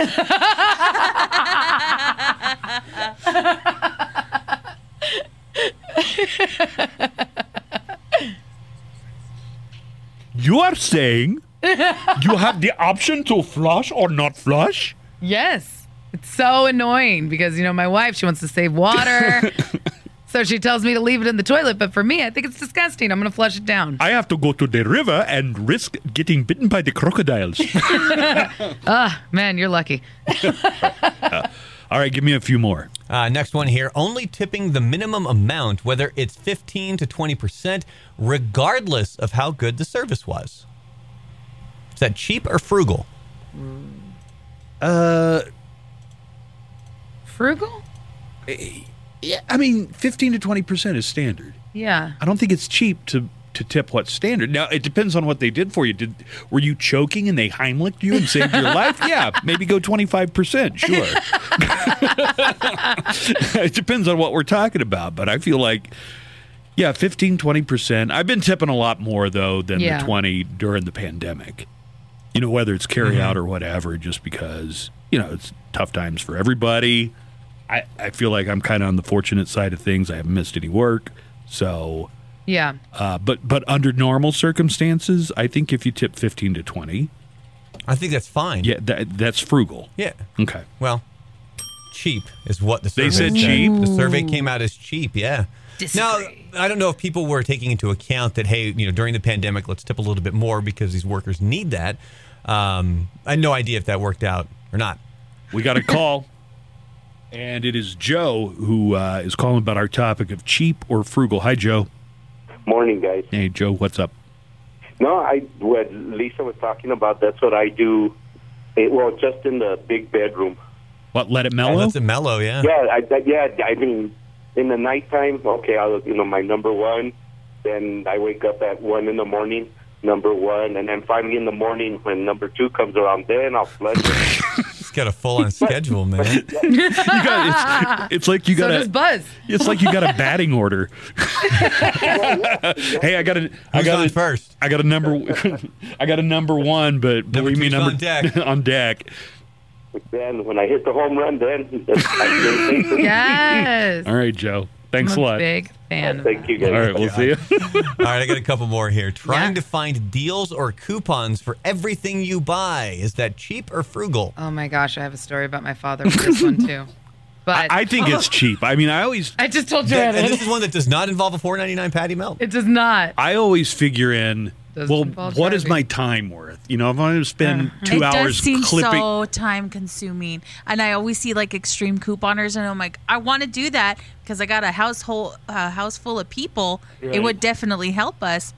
you are saying you have the option to flush or not flush? Yes. It's so annoying because, you know, my wife, she wants to save water. so she tells me to leave it in the toilet. But for me, I think it's disgusting. I'm going to flush it down. I have to go to the river and risk getting bitten by the crocodiles. Ah, man, you're lucky. All right, give me a few more. Uh, next one here. Only tipping the minimum amount, whether it's 15 to 20%, regardless of how good the service was. Is that cheap or frugal? Uh, Frugal? Yeah, I mean, 15 to 20% is standard. Yeah. I don't think it's cheap to to tip what's standard. Now it depends on what they did for you. Did were you choking and they Heimlicked you and saved your life? Yeah, maybe go twenty five percent. Sure. it depends on what we're talking about, but I feel like. Yeah, 15, 20%. I've been tipping a lot more, though, than Yeah. the 20 during the pandemic. You know, whether it's carry out or whatever, just because, you know, it's tough times for everybody. I, I feel like I'm kind of on the fortunate side of things. I haven't missed any work. So, Yeah. uh, but but under normal circumstances, I think if you tip 15 to 20, I think that's fine. yeah, that, that's frugal. Yeah. Okay. Well, cheap is what the They survey said cheap? The survey came out as cheap. Yeah. Now, I don't know if people were taking into account that, hey, you know, during the pandemic, let's tip a little bit more because these workers need that. Um, I had no idea if that worked out or not. We got a call, and it is Joe who uh, is calling about our topic of cheap or frugal. Hi, Joe. Morning, guys. Hey, Joe, what's up? No, I what Lisa was talking about. That's what I do. It, well, just in the big bedroom. What, let it mellow? that's a mellow, yeah. Yeah, I, I yeah. I mean, in the nighttime, okay, I'll you know my number one, then I wake up at one in the morning, number one, and then finally in the morning when number two comes around, then I'll flush it. He's got a full on schedule, man. You got, it's, it's like you got does a. Buzz. It's like you got a batting order. hey, I got a. I Who's got on a, first? I got a number. I got a number one, but believe me, two's number on deck. on deck. then when I hit the home run, then I feel safer. Yes. All right, Joe. Thanks I'm a a lot. big fan. of Thank you guys. All right, we'll see you. All right, I got a couple more here. Trying Yeah. to find deals or coupons for everything you buy. Is that cheap or frugal? Oh my gosh, I have a story about my father with this one too. But I think it's cheap. I mean, I always, I just told Th- Joanna and this is one that does not involve a four ninety nine patty melt. it does not. I always figure in. Doesn't well, involve what is driving. my time worth? You know, if I'm going to spend two it hours does seem clipping, so time consuming and i always see like extreme couponers and i'm like i want to do that because i got a household uh, house full of people it would definitely help us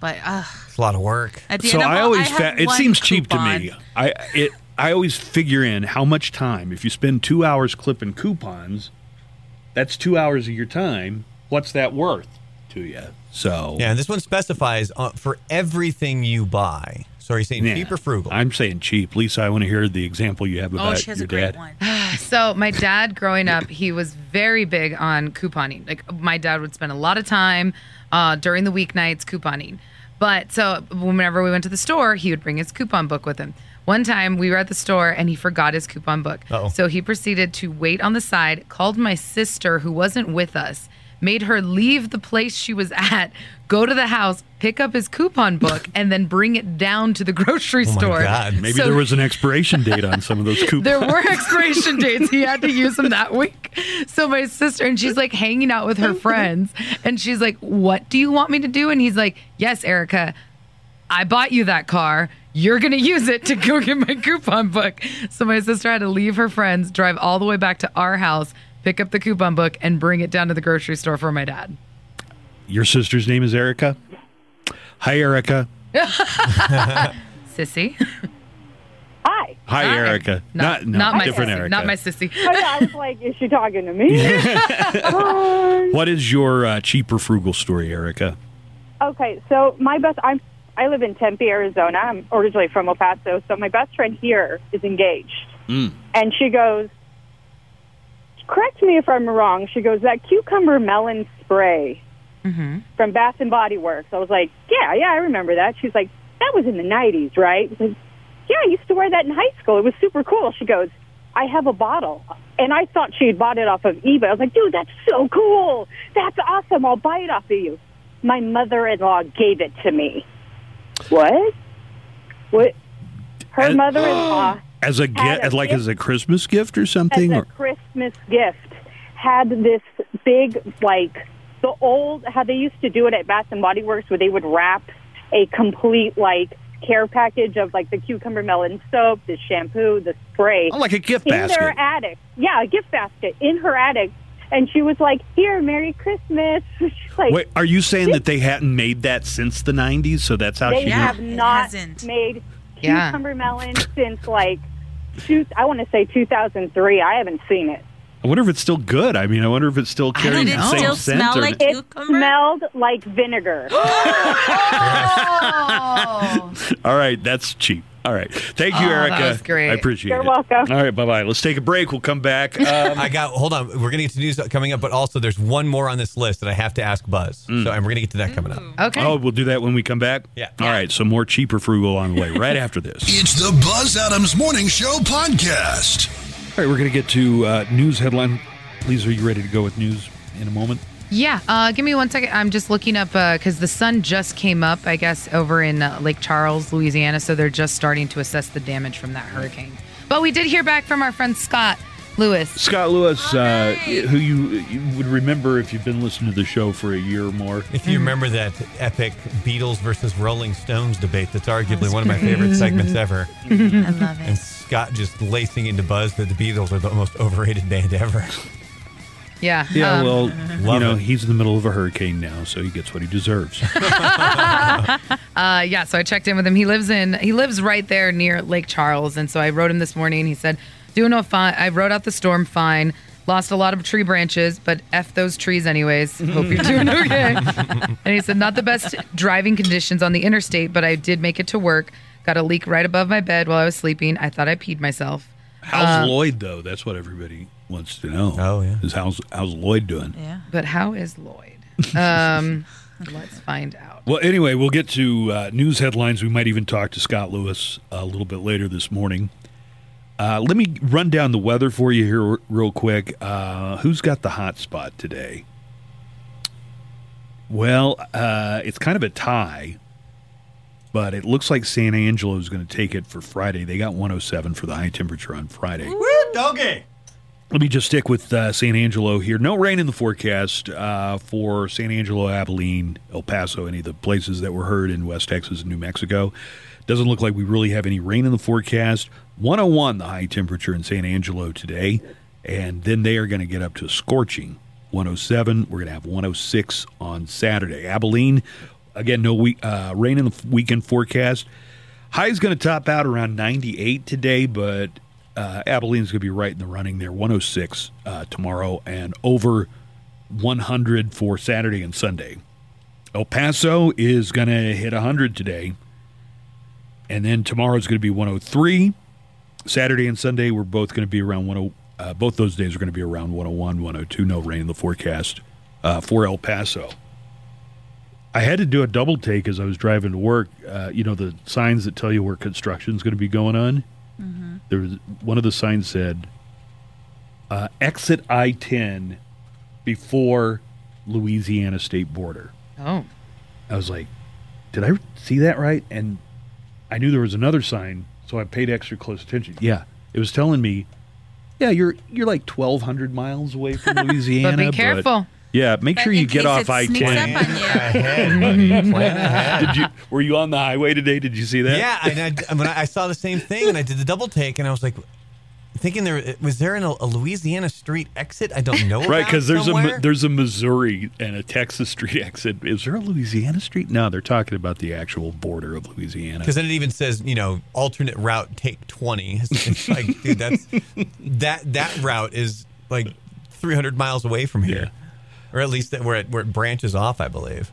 but uh, It's a lot of work. at the so end of I all, always have fa- it one seems cheap to me. I it I always figure in how much time if you spend two hours clipping coupons, that's two hours of your time. What's that worth to you? So Yeah, and this one specifies uh, for everything you buy. So are you saying yeah. cheap or frugal? I'm saying cheap. Lisa, I want to hear the example you have oh about she has your a great dad. one So my dad growing up, he was very big on couponing. Like my dad would spend a lot of time uh, during the weeknights couponing. But so whenever we went to the store, he would bring his coupon book with him. One time we were at the store and he forgot his coupon book. Uh-oh. So he proceeded to wait on the side, called my sister who wasn't with us, made her leave the place she was at, go to the house, pick up his coupon book, and then bring it down to the grocery Oh my store. God. Maybe So- there was an expiration date on some of those coupons. there were expiration dates. He had to use them that week. So my sister and she's like hanging out with her friends, and she's like, "What do you want me to do?" And he's like, "Yes, Erica, I bought you that car. You're gonna use it to go get my coupon book." So my sister had to leave her friends, drive all the way back to our house, pick up the coupon book, and bring it down to the grocery store for my dad. Your sister's name is Erica. Hi, Erica. Sissy, Hi. Hi, Hi. Erica. not no, not my different sissy, Erica. not my sissy. I, I was like, is she talking to me? What is your uh, cheap or frugal story, Erica? okay, so my best, I'm, I live in Tempe, Arizona. I'm originally from El Paso. So my best friend here is engaged. And she goes, correct me if I'm wrong. She goes, that cucumber melon spray mm-hmm. from Bath and Body Works. I was like, yeah, yeah, I remember that. She's like, that was in the 90s, right? I like, yeah, I used to wear that in high school. It was super cool. She goes, I have a bottle. And I thought she had bought it off of eBay. I was like, dude, that's so cool. That's awesome. I'll buy it off of you. My mother-in-law gave it to me. What? What? Her mother-in-law As a gift, a like gift- as a Christmas gift or as something? a Or, Christmas gift had this big like the old how they used to do it at Bath and Body Works where they would wrap a complete like care package of like the cucumber melon soap, the shampoo, the spray oh, like a gift in basket. In their attic. Yeah, a gift basket in her attic. And she was like, "Here, Merry Christmas." She's like, Wait, are you saying that they hadn't made that since the '90s? So that's how they she knew? have It hasn't. made Yeah. cucumber melon since like two, I want to say 2003. I haven't seen it. I wonder if it's still good. I mean, I wonder if it's still carrying the same still scent. smell or like It cucumber? smelled like vinegar. All right, that's cheap. All right, thank you, Oh, that Erica. was great. I appreciate it. You're welcome. All right, bye bye. Let's take a break. We'll come back. Um, I got. Hold on. We're gonna get to news coming up, but also there's one more on this list that I have to ask Buzz. So, and we're gonna get to that coming up. Okay. oh, we'll do that when we come back. Yeah. All right. So more cheaper frugal on the way. Right after this. It's the Buzz Adams Morning Show podcast. All right, we're going to get to uh, news headline. Lisa, are you ready to go with news in a moment? Yeah, uh, give me one second. I'm just looking up because the sun just came up, I guess, over in uh, Lake Charles, Louisiana. So they're just starting to assess the damage from that hurricane. But we did hear back from our friend Scott Lewis. Scott Lewis, uh, who you, you would remember if you've been listening to the show for a year or more. If you remember that epic Beatles versus Rolling Stones debate, that's arguably one of my favorite segments ever. I love And it. Scott just lacing into Buzz that the Beatles are the most overrated band ever. Yeah. Yeah, um, well, you know, it. he's in the middle of a hurricane now, so he gets what he deserves. Uh, yeah, so I checked in with him. He lives in he lives right there near Lake Charles, and so I wrote him this morning. He said, "Doing no fine. I wrote out the storm fine. Lost a lot of tree branches, but F those trees anyways. Hope you're doing okay. and he said, not the best driving conditions on the interstate, but I did make it to work. Got a leak right above my bed while I was sleeping. I thought I peed myself. How's Lloyd though? That's what everybody wants to know. Oh, yeah. Is how's how's Lloyd doing? Yeah. But how is Lloyd? Um, let's find out. Well, anyway, we'll get to uh, news headlines. We might even talk to Scott Lewis a little bit later this morning. Uh, let me run down the weather for you here r- real quick. Uh, who's got the hot spot today? Well, uh, it's kind of a tie, but it looks like San Angelo is going to take it for Friday. They got 107 for the high temperature on Friday. Woo, Doggy. Let me just stick with uh, San Angelo here. No rain in the forecast uh, for San Angelo, Abilene, El Paso, any of the places that were heard in West Texas and New Mexico. Doesn't look like we really have any rain in the forecast. 101 the high temperature in San Angelo today, and then they are going to get up to scorching 107. We're going to have 106 on Saturday. Abilene, again, no week, uh, rain in the weekend forecast. High is going to top out around 98 today, but uh, Abilene's going to be right in the running there. 106 uh, tomorrow and over 100 for Saturday and Sunday. El Paso is going to hit 100 today. And then tomorrow is going to be 103. Saturday and Sunday, we're both going to be around 10. Uh, both those days are going to be around 101, 102. No rain in the forecast uh, for El Paso. I had to do a double take as I was driving to work. Uh, you know, the signs that tell you where construction is going to be going on. There was one of the signs said, uh, "Exit I-10 before Louisiana state border." Oh, I was like, "Did I see that right?" And I knew there was another sign, so I paid extra close attention. Yeah, it was telling me, "Yeah, you're you're like 1,200 miles away from Louisiana." but be careful. Yeah, make But sure you get off I sneaks up ten. on you. Ahead, buddy. Plan ahead. Did you? Were you on the highway today? Did you see that? Yeah, and I, when I, I saw the same thing, and I did the double take, and I was like, thinking there was there in a, a Louisiana street exit I don't know Right, because there's a somewhere? Mi- there's a Missouri and a Texas street exit. Is there a Louisiana street? No, they're talking about the actual border of Louisiana. Because then it even says, you know, alternate route, take twenty. It's, it's like, dude, that's that that route is like three hundred miles away from here, or at least where it where it branches off, I believe.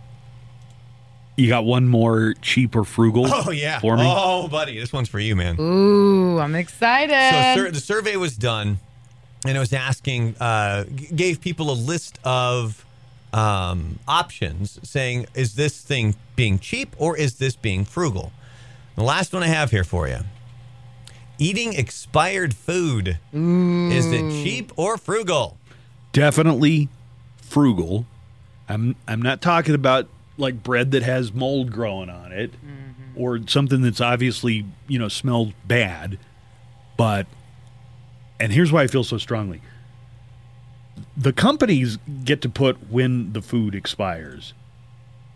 You got one more cheap or frugal? Oh yeah, for me. Oh, buddy, this one's for you, man. Ooh, I'm excited. So sur- the survey was done, and it was asking, uh, g- gave people a list of um, options, saying, is this thing being cheap or is this being frugal? The last one I have here for you: eating expired food. Is it cheap or frugal? Definitely frugal. I'm I'm not talking about like bread that has mold growing on it mm-hmm. or something that's obviously, you know, smelled bad. But and here's why I feel so strongly. The companies get to put when the food expires.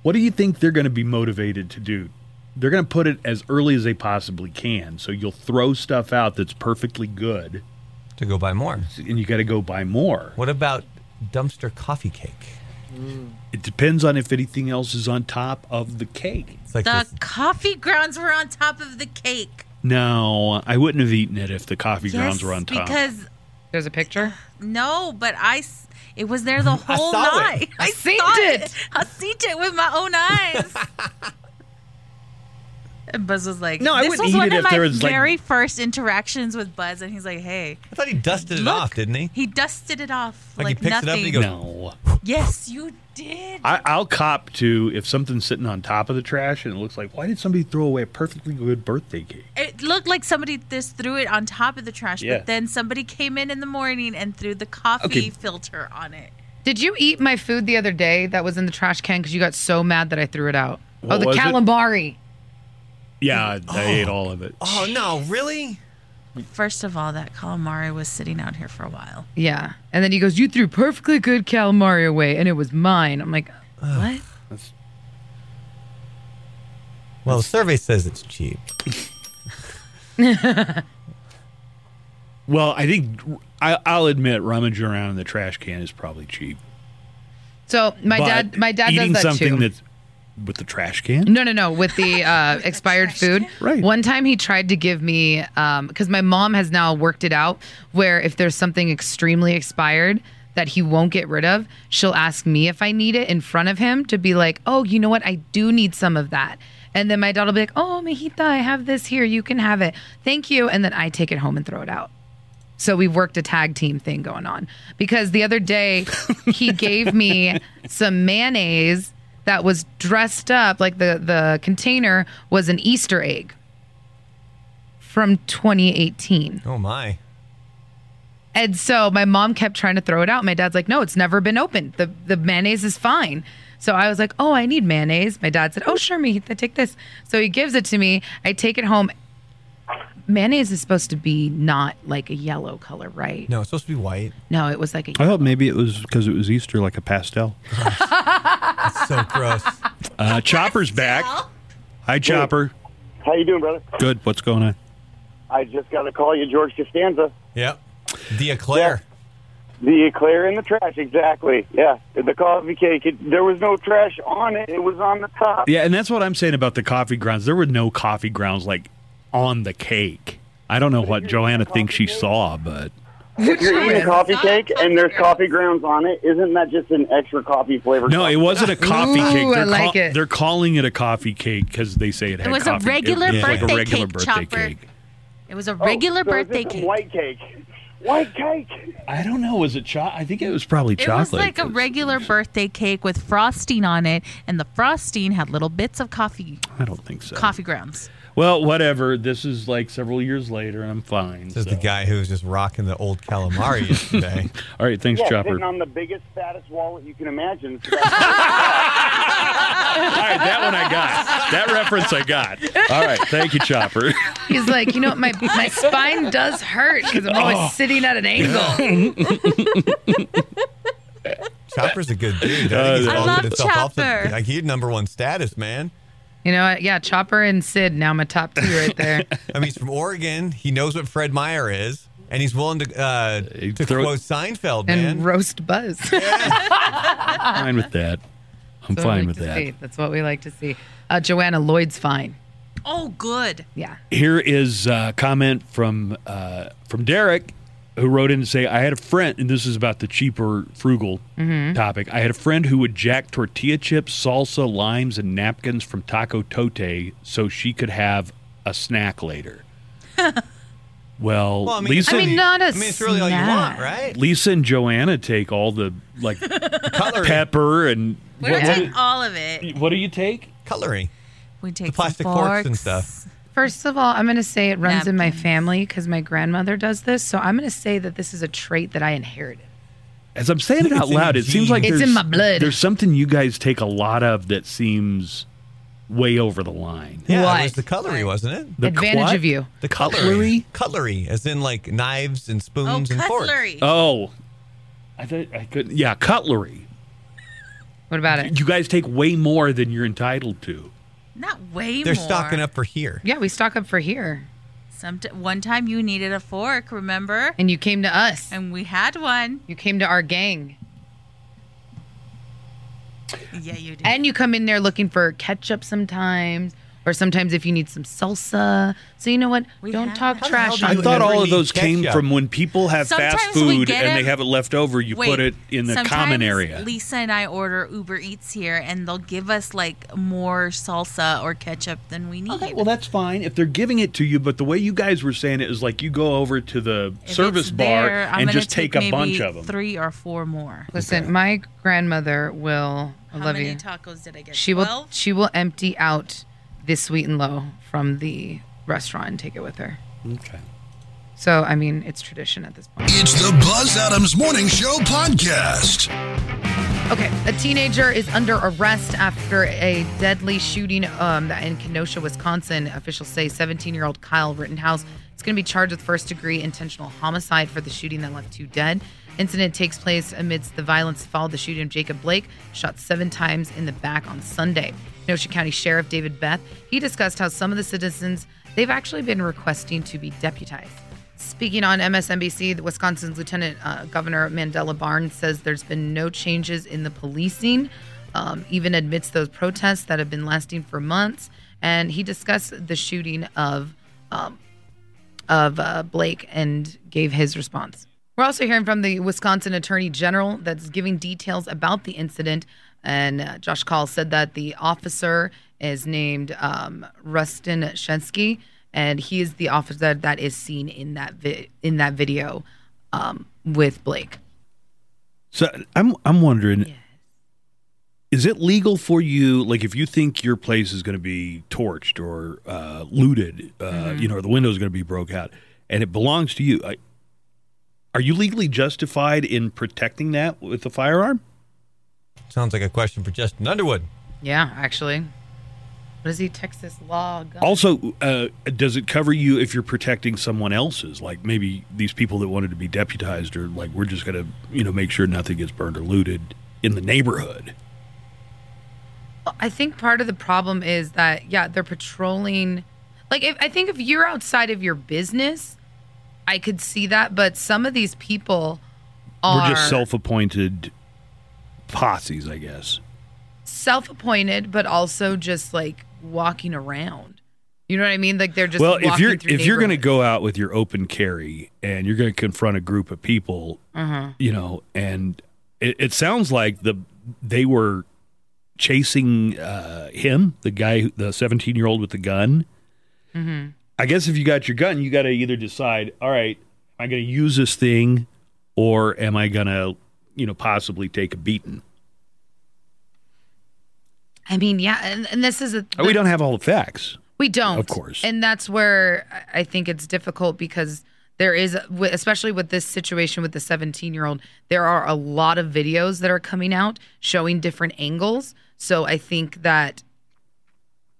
What do you think they're going to be motivated to do? They're going to put it as early as they possibly can. So you'll throw stuff out that's perfectly good To go buy more. and you got to go buy more. What about dumpster coffee cake? Mm. It depends on if anything else is on top of the cake. It's like The this, coffee grounds were on top of the cake. No, I wouldn't have eaten it if the coffee grounds were on top. Because There's a picture. no, but I. It was there the whole saw it. night. I seen saw it. I seen it with my own eyes. And Buzz was like, No, I this wouldn't was eat one it of if my there was, like- very first interactions with Buzz, and he's like, "Hey, I thought he dusted it look." off, didn't he? He dusted it off Like, like, he picks it up nothing. and he goes, no, yes, you did. I, I'll cop to if something's sitting on top of the trash and it looks like, why did somebody throw away a perfectly good birthday cake? it looked like somebody just threw it on top of the trash, Yeah. but then somebody came in in the morning and threw the coffee Okay. filter on it. Did you eat my food the other day that was in the trash can because you got so mad that I threw it out? Oh, what oh, the was it? calamari. Yeah, I, I oh. ate all of it. "Oh no, really?" First of all, that calamari was sitting out here for a while. Yeah. And then he goes, You threw perfectly good calamari away and it was mine. I'm like, What? Well, the survey says it's cheap. Well, I think I, I'll admit rummaging around in the trash can is probably cheap. So my But dad my dad eating does that something too. that's with the trash can. No, no, no. With the uh, expired food. Right. One time he tried to give me, because my mom has now worked it out where if there's something extremely expired that he won't get rid of, she'll ask me if I need it in front of him to be like, oh, you know what? I do need some of that. And then my dad will be like, oh, mijita, I have this here. You can have it. Thank you. And then I take it home and throw it out. So we've worked a tag team thing going on because the other day he gave me some mayonnaise that was dressed up like the the container was an Easter egg from 2018. Oh my. And so my mom kept trying to throw it out. My dad's like, "No, it's never been opened. The the mayonnaise is fine." So I was like, "Oh, I need mayonnaise." My dad said, "Oh, sure, me, take this." So he gives it to me. I take it home. Mayonnaise is supposed to be not like a yellow color, right? No, it's supposed to be white. No, it was like a I thought maybe it was because it was Easter, like a pastel. It's so gross. Uh, Chopper's back. Hi, Chopper. How you doing, brother? Good. What's going on? I just got to call you George Costanza. Yep. The eclair. The eclair in the trash, exactly. Yeah, the coffee cake. It, there was no trash on it. It was on the top. Yeah, and that's what I'm saying about the coffee grounds. There were no coffee grounds like on the cake. I don't know what Joanna thinks she saw, but If you're eating coffee cake and there's coffee grounds on it, isn't that just an extra coffee flavor? no, it wasn't a coffee Ooh, cake. I They're, like it. they're calling it a coffee cake because they say it had It was a regular it, it's like a birthday regular cake, birthday Chopper. cake. It was a Oh, regular so birthday cake. White cake. White cake. I don't know. Was it chocolate? I think it was probably chocolate. It was like a regular birthday cake with frosting on it, and the frosting had little bits of coffee I don't think so. coffee grounds. Well, whatever. This is like several years later, and I'm fine. This is so. the guy who was just rocking the old calamari yesterday. All right, thanks, Yeah, Chopper. sitting on the biggest, fattest wallet you can imagine. So All right, that one I got. That reference I got. All right, thank you, Chopper. He's like, you know, my my spine does hurt because I'm always sitting at an angle. Chopper's a good dude. Uh, I think he's I love himself off the- Chopper. Like he's number one status, man. You know what? Yeah, Chopper and Sid now my top two right there. I mean, he's from Oregon. He knows what Fred Meyer is, and he's willing to uh, to throw- quote Seinfeld, and man. roast Buzz. fine with that. I'm That's what we fine like with to that. see. That's what we like to see. Uh, Joanna Lloyd's fine. Oh, good. Yeah. Here is a comment from uh, from Derek, who wrote in to say, "I had a friend, and this is about the cheaper, frugal mm-hmm. topic. I had a friend who would jack tortilla chips, salsa, limes, and napkins from Taco Tote so she could have a snack later." well, Well, I mean- Lisa, I mean, not a I mean, it's really all you want, snack. right? Lisa and Joanna take all the like pepper and We what, don't what take all of it. what do you take? Cutlery. We take The plastic some forks and stuff. First of all, I'm going to say it runs in my family because my grandmother does this. So I'm going to say that this is a trait that I inherited. As I'm saying it out loud, it seems like. It's in my blood. There's something you guys take a lot of that seems way over the line. Yeah, What? it was the cutlery, wasn't it? The Advantage what? of you. The Cutlery? Cutlery, as in like knives and Oh, spoons and forks. Oh, I thought I could. Yeah, cutlery. What about it? You guys take way more than you're entitled to. Not way more. They're more. stocking up for here. Yeah, we stock up for here. Some one time you needed a fork, remember? And you came to us. And we had one. You came to our gang. Yeah, you did. And you come in there looking for ketchup sometimes. Or sometimes if you need some salsa. So you know what? We Don't have talk that. trash How I on do thought all of those came ketchup. from when people have fast Sometimes we food get and they it- have it left over. You Wait, put it in the sometimes common area. Lisa and I order Uber Eats here, and they'll give us like more salsa or ketchup than we need. Okay, well that's fine if they're giving it to you. But the way you guys were saying it is like you go over to the If service it's bar there, I'm and gonna just take, a maybe bunch of them. Three or four more. Listen, my grandmother will I How love many you. tacos did I get? She will she will empty out this sweet and low from the restaurant and take it with her. Okay. So I mean, it's tradition at this point. It's the Buzz Adams Morning Show podcast. Okay, a teenager is under arrest after a deadly shooting um, in Kenosha, Wisconsin. Officials say 17-year-old Kyle Rittenhouse is going to be charged with first-degree intentional homicide for the shooting that left two dead. Incident takes place amidst the violence that followed the shooting of Jacob Blake, shot seven times in the back on Sunday. Kenosha County Sheriff David Beth he discussed how some of the citizens they've actually been requesting to be deputized. Speaking on MSNBC, the Wisconsin's Lieutenant uh, Governor Mandela Barnes says there's been no changes in the policing um, even amidst those protests that have been lasting for months. And he discussed the shooting of um, of uh, Blake and gave his response. We're also hearing from the Wisconsin Attorney General that's giving details about the incident. And uh, Josh Kaul said that the officer is named um, Rusten Sheskey, and he is the officer that is seen in that vi- in that video um, with Blake. So I'm I'm wondering, is it legal for you? Like, if you think your place is going to be torched or uh, looted, uh, Mm-hmm. you know, or the window is going to be broke out, and it belongs to you, I, are you legally justified in protecting that with a firearm? Sounds like a question for Justin Underwood. Yeah, actually. What is he? Texas law. gun? Also, uh, does it cover you if you're protecting someone else's? Like maybe these people that wanted to be deputized, or like we're just going to, you know, make sure nothing gets burned or looted in the neighborhood. I think part of the problem is that yeah, they're patrolling. Like, if, I think if you're outside of your business, I could see that. But some of these people are We're just self-appointed posses, I guess. self-appointed, but also just like walking around. You know what I mean? Like they're just well, if you're if you're going to go out with your open carry and you're going to confront a group of people, Uh-huh. you know, and it, it sounds like the they were chasing uh, him, the guy, the 17 year old with the gun. Mm-hmm. I guess if you got your gun, you got to either decide, all right, am I going to use this thing, or am I going to, you know, possibly take a beating? I mean, yeah, and, and this is a we don't have all the facts. We don't, Of course. and that's where I I think it's difficult because there is, especially with this situation with the 17 year old, there are a lot of videos that are coming out showing different angles. So I think that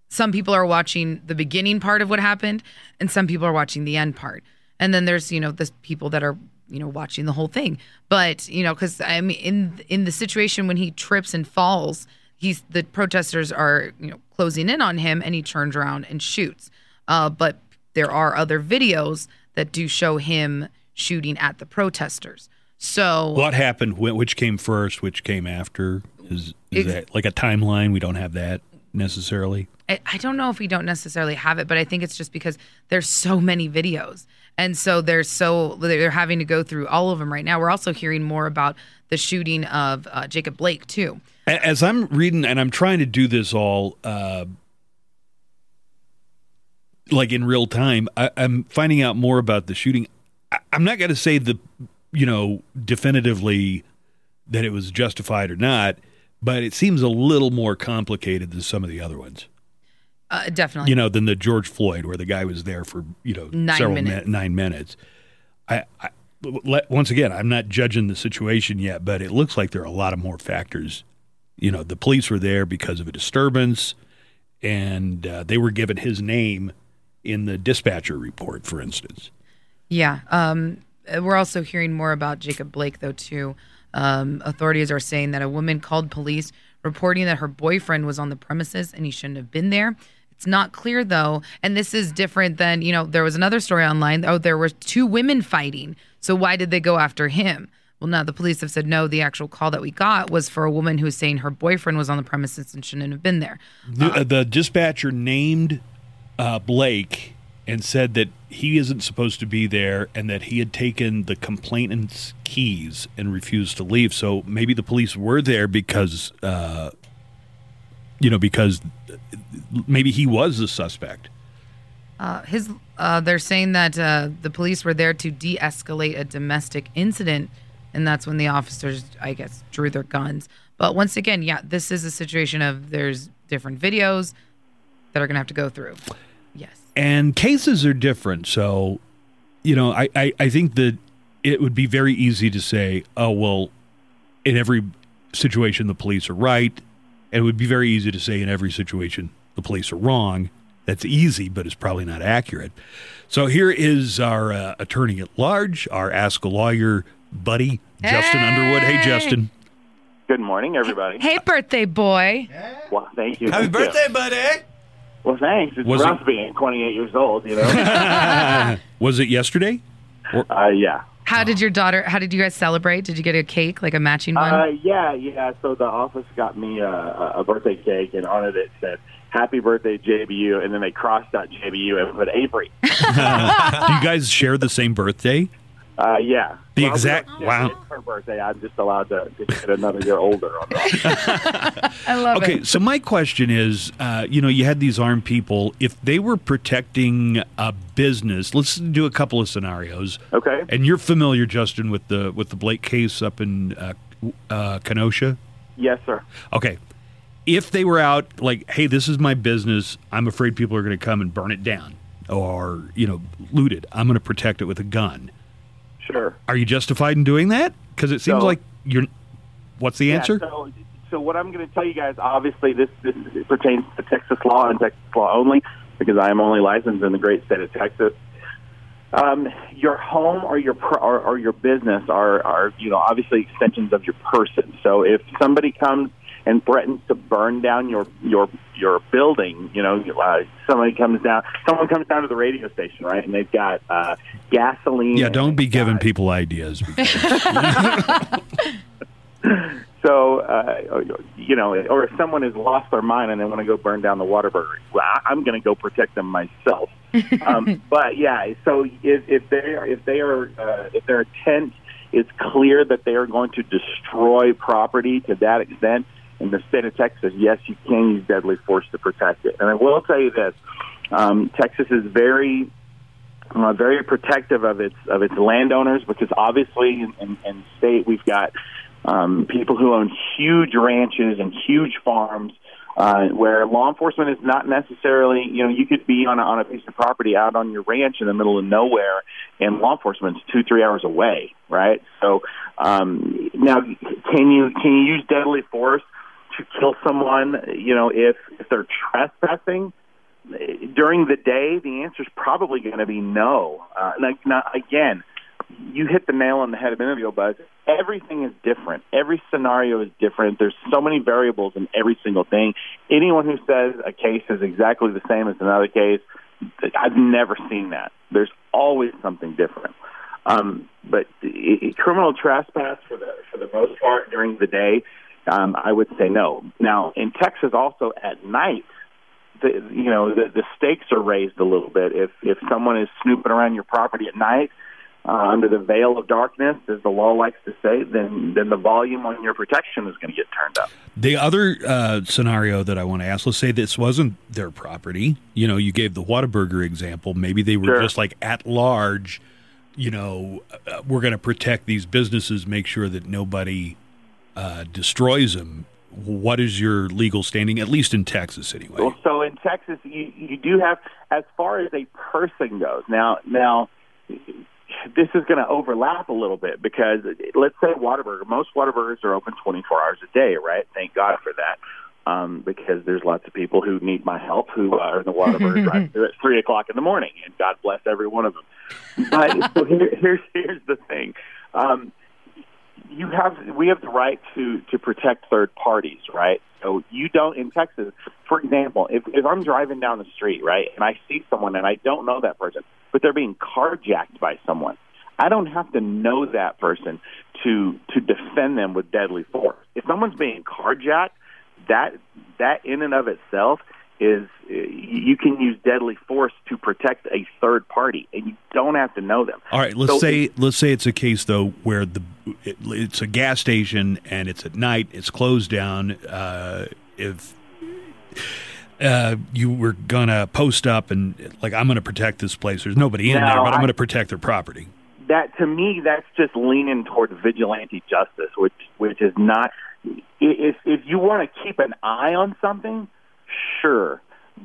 some people are watching the beginning part of what happened, and some people are watching the end part. And then there's you know the people that are you know watching the whole thing. But you know because I mean in in the situation when he trips and falls, he's the protesters are you know closing in on him, and he turns around and shoots. Uh, but there are other videos that do show him shooting at the protesters. So What happened? Which came first? Which came after? Is, is Ex- that like a timeline? We don't have that necessarily. I, don't know if we don't necessarily have it, but I think it's just because there's so many videos. And so they're so they're having to go through all of them right now. We're also hearing more about the shooting of uh, Jacob Blake too. As I'm reading, and I'm trying to do this all uh, like in real time, I, I'm finding out more about the shooting. I, I'm not going to say the, you know, definitively that it was justified or not, but it seems a little more complicated than some of the other ones. Uh, definitely. you know, than the George Floyd, where the guy was there for you know Nine several minutes. mi- nine minutes. I, I let, once again, I'm not judging the situation yet, but it looks like there are a lot of more factors. You know, the police were there because of a disturbance, and uh, they were given his name in the dispatcher report, for instance. Yeah. Um, we're also hearing more about Jacob Blake, though, too. Um, authorities are saying that a woman called police reporting that her boyfriend was on the premises and he shouldn't have been there. It's not clear, though. And this is different than, you know, there was another story online. Oh, there were two women fighting. So why did they go after him? Well, now the police have said no. The actual call that we got was for a woman who was saying her boyfriend was on the premises and shouldn't have been there. The, uh, the dispatcher named uh, Blake and said that he isn't supposed to be there and that he had taken the complainant's keys and refused to leave. So maybe the police were there because, uh, you know, because maybe he was the suspect. Uh, his, uh, they're saying that uh, the police were there to de-escalate a domestic incident, and that's when the officers, I guess, drew their guns. But once again, yeah, this is a situation of there's different videos that are gonna have to go through. Yes. and cases are different. So, you know, I, I, I think that it would be very easy to say, oh, well, in every situation, the police are right. And it would be very easy to say, in every situation, the police are wrong. That's easy, but it's probably not accurate. So here is our uh, attorney at large, our Ask a Lawyer buddy, Justin Underwood. Hey, Hey! Justin. Good morning, everybody. Hey, birthday boy. Well, thank you. Happy Thank you. birthday, buddy! Well, thanks. It's Was it- rough being 28 years old, you know? Was it yesterday? uh, yeah. How did your daughter? How did you guys celebrate? Did you get a cake, like a matching one? Uh, yeah, yeah. So the office got me a, a birthday cake, and on it it said "Happy Birthday, JBU," and then they crossed out JBU and put Avery. Do you guys share the same birthday? Uh, yeah. The Well, exact- wow. It's her birthday. I'm just allowed to, to get another year older on that. I love Okay, it. so my question is, uh, you know, you had these armed people. If they were protecting a business, let's do a couple of scenarios. Okay. And you're familiar, Justin, with the with the Blake case up in uh, uh, Kenosha. Yes, sir. Okay. If they were out like, hey, this is my business. I'm afraid people are going to come and burn it down or, you know, loot it. I'm going to protect it with a gun. Sure. Are you justified in doing that? Because it seems So- like you're. What's the Yeah, answer? so, so what I'm going to tell you guys, obviously, this this pertains to Texas law and Texas law only, because I am only licensed in the great state of Texas. Um, your home or your pro- or, or your business are are you know obviously extensions of your person. So if somebody comes and threatens to burn down your your your building, you know, uh, somebody comes down, someone comes down to the radio station, right, and they've got uh, gasoline. yeah, don't be giving got- people ideas. So, uh, you know, or if someone has lost their mind and they want to go burn down the Whataburger, well, I- I'm going to go protect them myself. um, but yeah, so if, if they are, if they are, uh, if their intent is clear that they are going to destroy property to that extent, in the state of Texas, yes, you can use deadly force to protect it. And I will tell you this: um, Texas is very uh, very protective of its of its landowners because obviously in, in, in state we've got um, people who own huge ranches and huge farms uh, where law enforcement is not necessarily you know you could be on a, on a piece of property out on your ranch in the middle of nowhere and law enforcement's two three hours away right so um, now can you can you use deadly force to kill someone you know if if they're trespassing during the day, the answer is probably going to be no. Uh, like, now, again, you hit the nail on the head of interview, Buzz. Everything is different. Every scenario is different. There's so many variables in every single thing. Anyone who says a case is exactly the same as another case, I've never seen that. There's always something different. Um, but i- i- criminal trespass for the for the most part during the day, um, I would say no. Now in Texas, also at night, the you know the, the stakes are raised a little bit. If if someone is snooping around your property at night uh, under the veil of darkness, as the law likes to say, then then the volume on your protection is going to get turned up. The other uh, scenario that I want to ask, let's say this wasn't their property. You know, you gave the Whataburger example. Maybe they were Sure. just like at large. You know, uh, we're going to protect these businesses, make sure that nobody uh, destroys them. What is your legal standing, at least in Texas, anyway? Well, so in Texas, you you do have as far as a person goes. Now, now this is going to overlap a little bit because let's say Whataburger. Most Whataburgers are open 24 hours a day, right? Thank God for that. Um, because there's lots of people who need my help who are in the Whataburger drive-thru at three o'clock in the morning, and God bless every one of them. But so here, here's here's the thing: um, you have we have the right to to protect third parties, right? So you don't in Texas, for example, if if I'm driving down the street, right, and I see someone and I don't know that person, but they're being carjacked by someone, I don't have to know that person to to defend them with deadly force. If someone's being carjacked, that that in and of itself is you can use deadly force to protect a third party, and you don't have to know them. All right, let's So say let's say it's a case though where the it, it's a gas station and it's at night, it's closed down. Uh, if uh, you were gonna post up and like I'm gonna protect this place, there's nobody in No, there, but I'm gonna protect their property. that to me that's just leaning toward vigilante justice which which is not if if you want to keep an eye on something sure.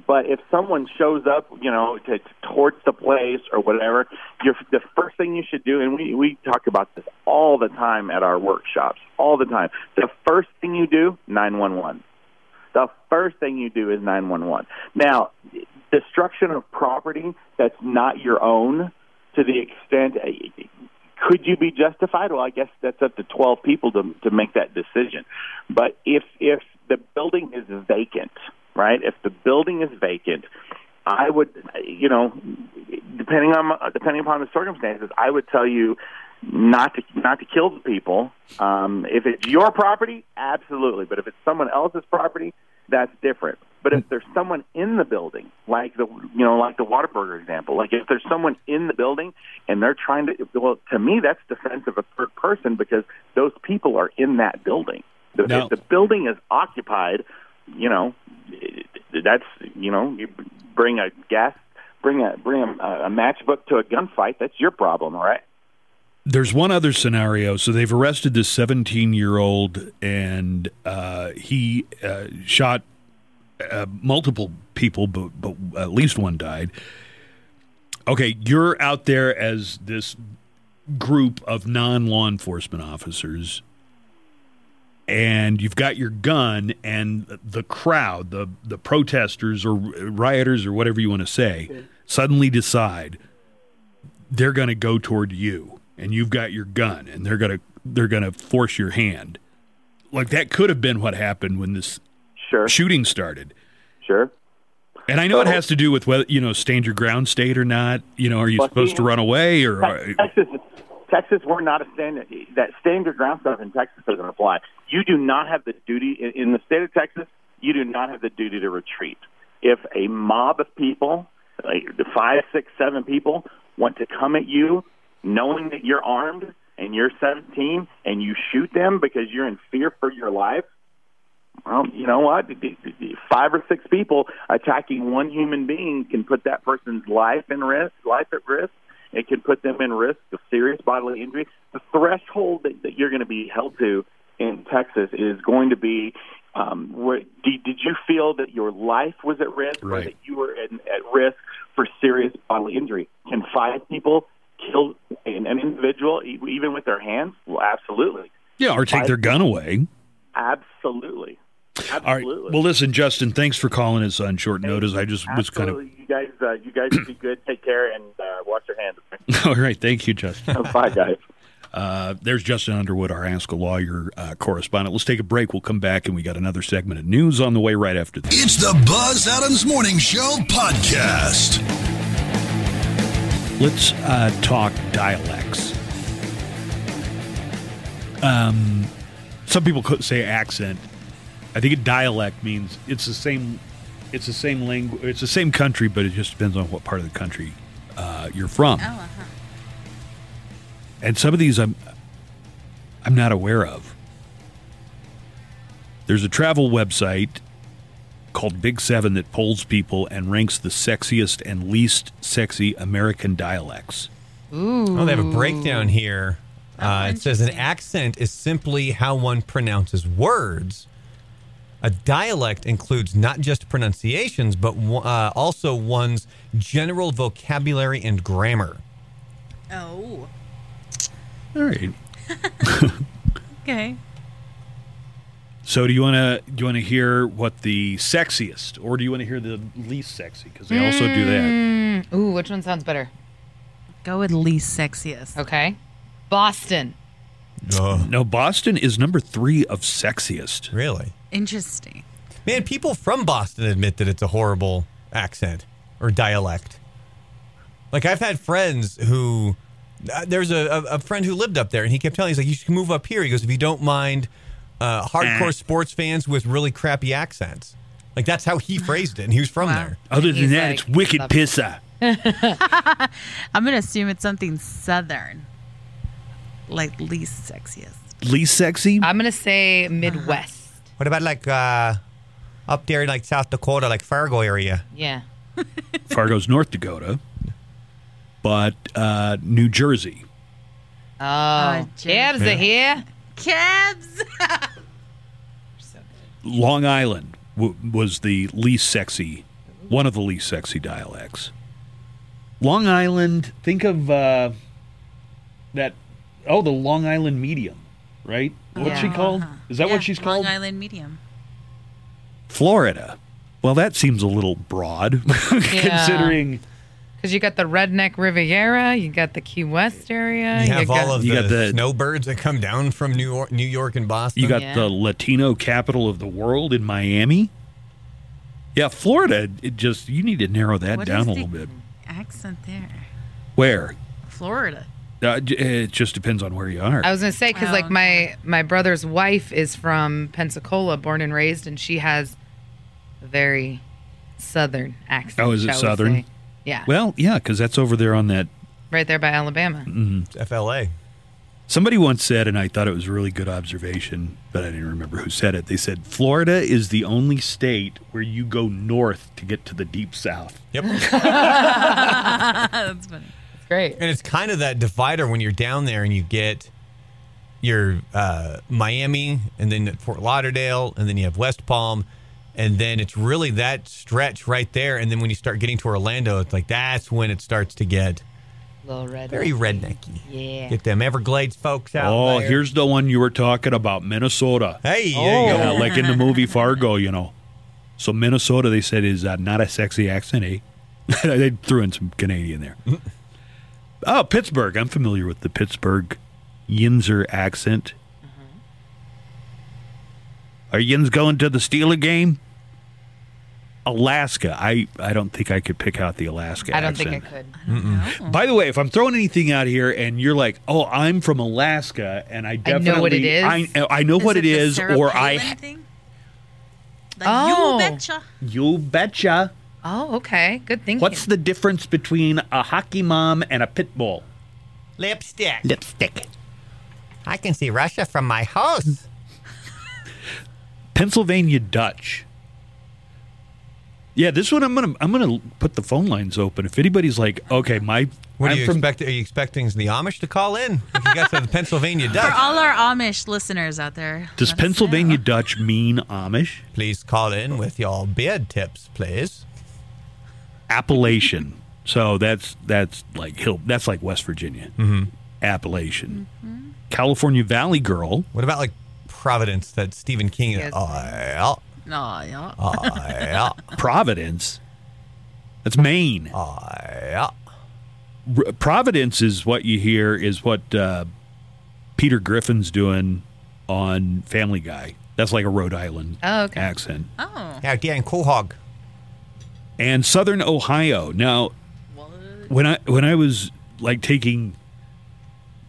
But if someone shows up you know to, towards the place or whatever you're the first thing you should do and we we talk about this all the time at our workshops all the time. The first thing you do 911 the first thing you do is 911 now destruction of property that's not your own to the extent eh, could you be justified? Well i guess that's up to 12 people to to make that decision. But if if the building is vacant right if the building is vacant i would you know depending on depending upon the circumstances i would tell you not to not to kill the people. Um, if it's your property, absolutely. But if it's someone else's property, that's different. But if there's someone in the building, like the you know like the Whataburger example, like if there's someone in the building and they're trying to, well, to me that's defense of a third person because those people are in that building. Now- if the building is occupied, you know, that's you know you bring a gas, bring a bring a, a matchbook to a gunfight. That's your problem, all right? There's one other scenario. So they've arrested this 17 year old, and uh, he uh, shot uh, multiple people, but, but at least one died. Okay, you're out there as this group of non law enforcement officers, and you've got your gun, and the crowd, the, the protesters or rioters or whatever you want to say, suddenly decide they're going to go toward you and you've got your gun and they're going to they're going to force your hand. Like that could have been what happened when this Sure, shooting started. Sure. and i know it has to do with whether you know stand your ground state or not. You know are you supposed to run away or Texas, Texas, we're not a stand that stand your ground stuff in Texas doesn't apply. You do not have the duty in, in the state of Texas. You do not have the duty to retreat. If a mob of people, like five, six, seven people, want to come at you, knowing that you're armed and you're 17, and you shoot them because you're in fear for your life. Well, you know what? Five or six people attacking one human being can put that person's life in risk, life at risk. It can put them in risk of serious bodily injury. The threshold that, that you're going to be held to in Texas is going to be um, where, did, did you feel that your life was at risk or that you were in, at risk for serious bodily injury? Can five people kill an, an individual even with their hands? Well, absolutely. yeah or take their gun away Absolutely. All right well listen justin thanks for calling us on short notice i just was kind of You guys, uh, you guys be good. Take care and uh, wash your hands. all right thank you justin Bye, guys. Uh, there's Justin Underwood, our Ask a Lawyer uh, correspondent. Let's take a break. We'll come back, and we got another segment of news on the way right after this. It's the Buzz Adams Morning Show podcast. Let's uh, talk dialects. Um, some people could say accent. I think a dialect means it's the same. It's the same language. It's the same country, but it just depends on what part of the country uh, you're from. Oh, uh-huh. and some of these I'm I'm not aware of. There's a travel website called Big Seven that polls people and ranks the sexiest and least sexy American dialects. Ooh. Oh, they have a breakdown here. Oh, Uh, it says an accent is simply how one pronounces words. A dialect includes not just pronunciations, but uh, also one's general vocabulary and grammar. Oh. All right. Okay. So do you want to do you want to hear what the sexiest, or do you want to hear the least sexy? Because they also do that. Mm, ooh, which one sounds better? Go with least sexiest. Okay. Boston. No, Boston is number three of sexiest. Really? Interesting. Man, people from Boston admit that it's a horrible accent or dialect. Like I've had friends who uh, there's a, a, a friend who lived up there, and he kept telling me, he's like, you should move up here. He goes, if you don't mind uh, hardcore sports fans with really crappy accents. Like that's how he phrased it, and he was from Wow. there. Other than He's that, like, it's wicked love- pissa. I'm gonna assume it's something southern, like least sexiest. Least sexy? I'm gonna say Midwest. What about like uh, up there in like South Dakota, like Fargo area? Yeah. Fargo's North Dakota, but uh, New Jersey. Oh, Jim. cabs are here. Cabs. Long Island w- was the least sexy, one of the least sexy dialects. Long Island, think of uh, that, oh, the Long Island medium, right? What's she called? Uh-huh. Is that Yeah, what she's Long called? Long Island medium. Florida. Well, that seems a little broad, considering Because you got the redneck Riviera, you got the Key West area. You have got, all of You the, got the- snowbirds that come down from New York, New York and Boston. you got Yeah. the Latino capital of the world in Miami. Yeah, Florida. It just you need to narrow that What down is a the little bit. Accent there. Where? Florida. Uh, it just depends on where you are. I was gonna say because Oh, like my my brother's wife is from Pensacola, born and raised, and she has a very southern accent. Oh, is it shall we southern? say. Yeah, well, yeah, because that's over there on that. right there by Alabama. Mm. It's FLA. Somebody once said, and I thought it was a really good observation, but I didn't remember who said it. They said Florida is the only state where you go north to get to the deep south. Yep. That's funny. It's great. And it's kind of that divider when you're down there and you get your uh, Miami and then Fort Lauderdale and then you have West Palm. And then it's really that stretch right there. And then when you start getting to Orlando, it's like that's when it starts to get Little red. very rednecky. Yeah. Get them Everglades folks out. Oh, there. here's the one you were talking about, Minnesota. Hey, Oh. you Yeah, like in the movie Fargo, you know. So Minnesota, they said, is uh, not a sexy accent, eh? they threw in some Canadian there. oh, Pittsburgh. I'm familiar with the Pittsburgh Yinzer accent. Mm-hmm. Are Yins going to the Steeler game? Alaska. I, I don't think I could pick out the Alaska I don't accent. think I could. By the way, if I'm throwing anything out here and you're like, "Oh, I'm from Alaska," and I definitely know what it is. I, I know what it the is, Sarah or I Thing? Like, Oh. You betcha. you betcha. Oh, okay. Good thinking. What's the difference between a hockey mom and a pit bull? Lipstick. Lipstick. I can see Russia from my house. Pennsylvania Dutch. Yeah, this one I'm gonna I'm gonna put the phone lines open. If anybody's like, okay, my What I'm are you from expect? Are you expecting the Amish to call in? If you got to the Pennsylvania Dutch For all our Amish listeners out there. does Pennsylvania know. Dutch mean Amish? please call in with your beard tips, please. Appalachian. So that's that's like hill. That's like West Virginia. Mm-hmm. Appalachian. California Valley Girl. What about like Providence that Stephen King? Yes. Oh, yeah. Oh, yeah. Oh, yeah. Providence. That's Maine. Oh, yeah. R- Providence is what you hear is what uh, Peter Griffin's doing on Family Guy. That's like a Rhode Island Oh, okay. accent. Oh. Yeah, Dan Quahog. And Southern Ohio. Now, What? when I when I was like taking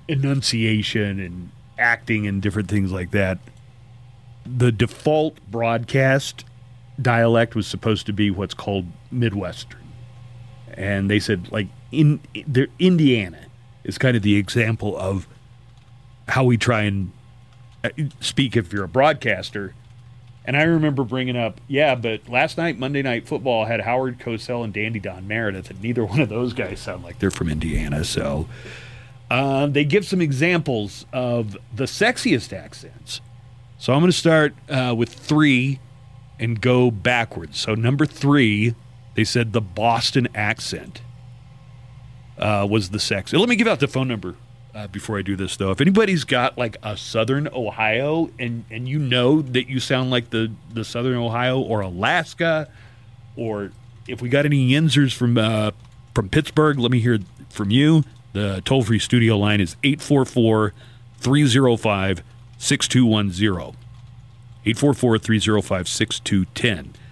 enunciation and acting and different things like that, the default broadcast dialect was supposed to be what's called Midwestern, and they said like in there Indiana is kind of the example of how we try and uh, speak if you're a broadcaster. And I remember bringing up, yeah, but last night Monday Night Football had Howard Cosell and Dandy Don Meredith, and neither one of those guys sound like they're from Indiana. So uh, they give some examples of the sexiest accents. So I'm going to start uh, with three and go backwards. So number three, they said the Boston accent uh, was the sex. Let me give out the phone number uh, before I do this, though. If anybody's got like a Southern Ohio and and you know that you sound like the the Southern Ohio or Alaska, or if we got any Yinzers from uh, from Pittsburgh, let me hear from you. The toll free studio line is 844 305 6210. 844 305 6210.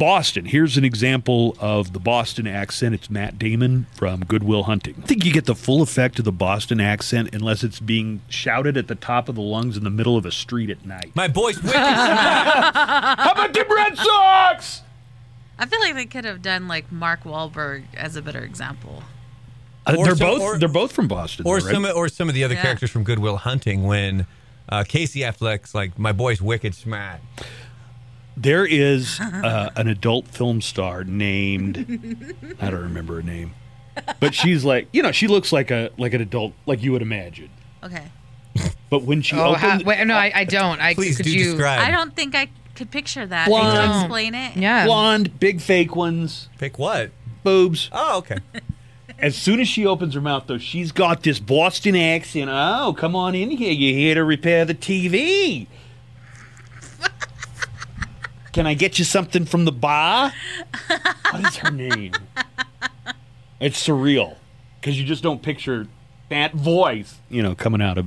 Boston. Here's an example of the Boston accent. It's Matt Damon from Good Will Hunting. I think you get the full effect of the Boston accent unless it's being shouted at the top of the lungs in the middle of a street at night. My boy's wicked. How about the Red Sox? I feel like they could have done like Mark Wahlberg as a better example. Uh, they're some- both or- they're both from Boston. or though, right? some or some of the other Yeah. characters from Good Will Hunting when uh, Casey Affleck's like my boy's wicked smart. There is uh, an adult film star named I don't remember her name, but she's like you know she looks like a like an adult like you would imagine. Okay. But when she Oh, how, opened, wait, no, I, I don't. I Please could do you, describe. I don't think I could picture that. Blonde. Can you explain it? Yeah. blonde, big fake ones, Pick what? boobs. Oh, okay. As soon as she opens her mouth, though, she's got this Boston accent. Oh, come on in here. You're here to repair the TV. Can I get you something from the bar? What is her name? It's surreal because you just don't picture that voice, you know, coming out of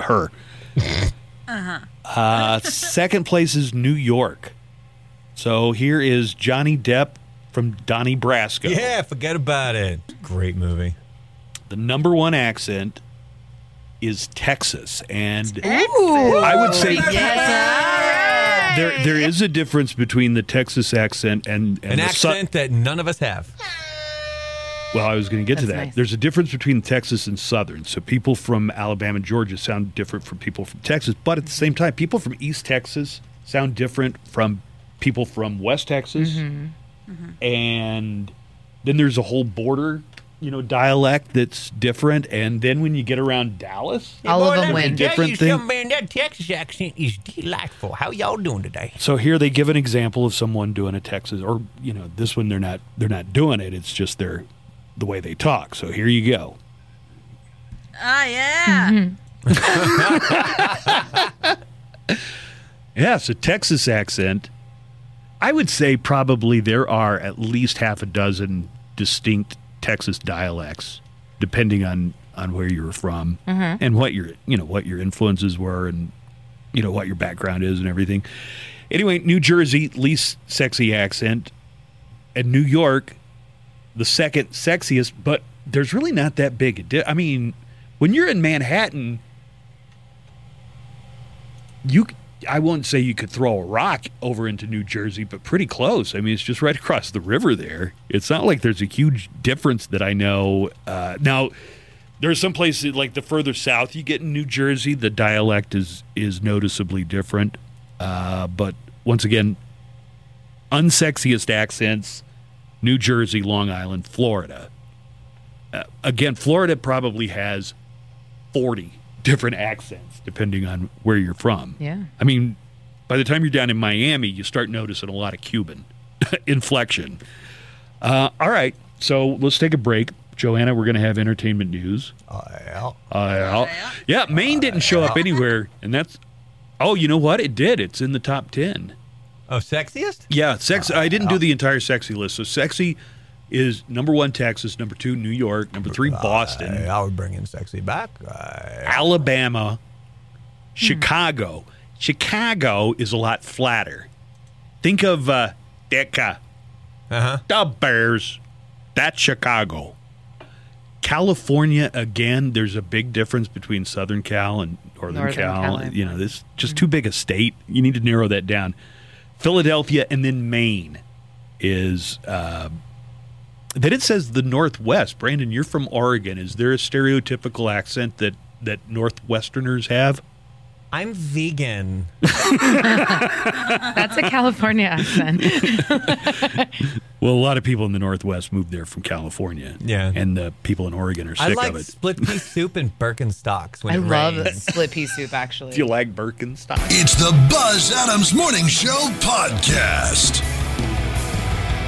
her. Uh huh. second place is New York. So here is Johnny Depp from Donnie Brasco. Yeah, forget about it. Great movie. the number one accent is Texas, and I would say there there is a difference between the Texas accent and, and An the Sou- accent that none of us have. Well, I was going to get to that. nice. There's a difference between Texas and Southern. So people from Alabama and Georgia sound different from people from Texas, but at the same time, people from East Texas sound different from people from West Texas. Mm-hmm. And then there's a whole border, you know, dialect that's different. And then when you get around Dallas, All of them win. Different thing. man. That Texas accent is delightful. How y'all doing today? So here they give an example of someone doing a Texas, or you know, this one they're not they're not doing it. It's just their the way they talk. So here you go. Ah, yeah. Yeah, so Texas accent. I would say probably there are at least half a dozen distinct Texas dialects, depending on on where you were from mm-hmm. and what your you know what your influences were and you know what your background is and everything. Anyway, New Jersey least sexy accent, and New York the second sexiest, but there's really not that big a di- I mean, when you're in Manhattan, you I won't say you could throw a rock over into New Jersey, but pretty close. I mean, it's just right across the river there. It's not like there's a huge difference that I know. Uh, now, there's some places like the further south you get in New Jersey, the dialect is is noticeably different. Uh, but once again, unsexiest accents: New Jersey, Long Island, Florida. Uh, again, Florida probably has forty different accents depending on where you're from. Yeah. I mean, by the time you're down in Miami, you start noticing a lot of Cuban inflection. Uh, all right, so let's take a break. Joanna, we're going to have entertainment news. Uh, Uh, yeah, Maine didn't show up anywhere, and that's. Oh, you know what? It did. It's in the top ten. oh, sexiest? Yeah, sex. I didn't do the entire sexy list. So sexy is number one Texas, number two New York, number three Boston, Uh, I would bring in sexy back. Uh, Alabama, Chicago. Chicago is a lot flatter. Think of uh, Ditka, uh-huh. the Bears. That's Chicago. California again. There's a big difference between Southern Cal and Northern, Northern Cal. Cal. You know, this just too big a state. You need to narrow that down. Philadelphia and then Maine is. Uh, then it says the Northwest. Brandon, you're from Oregon. Is there a stereotypical accent that that Northwesterners have? I'm vegan. That's a California accent. Well, a lot of people in the Northwest moved there from California. Yeah. and the people in Oregon are I sick like of it. split pea soup and Birkenstocks when I it love rains. split pea soup, actually. Do you like Birkenstock? It's the Buzz Adams Morning Show podcast.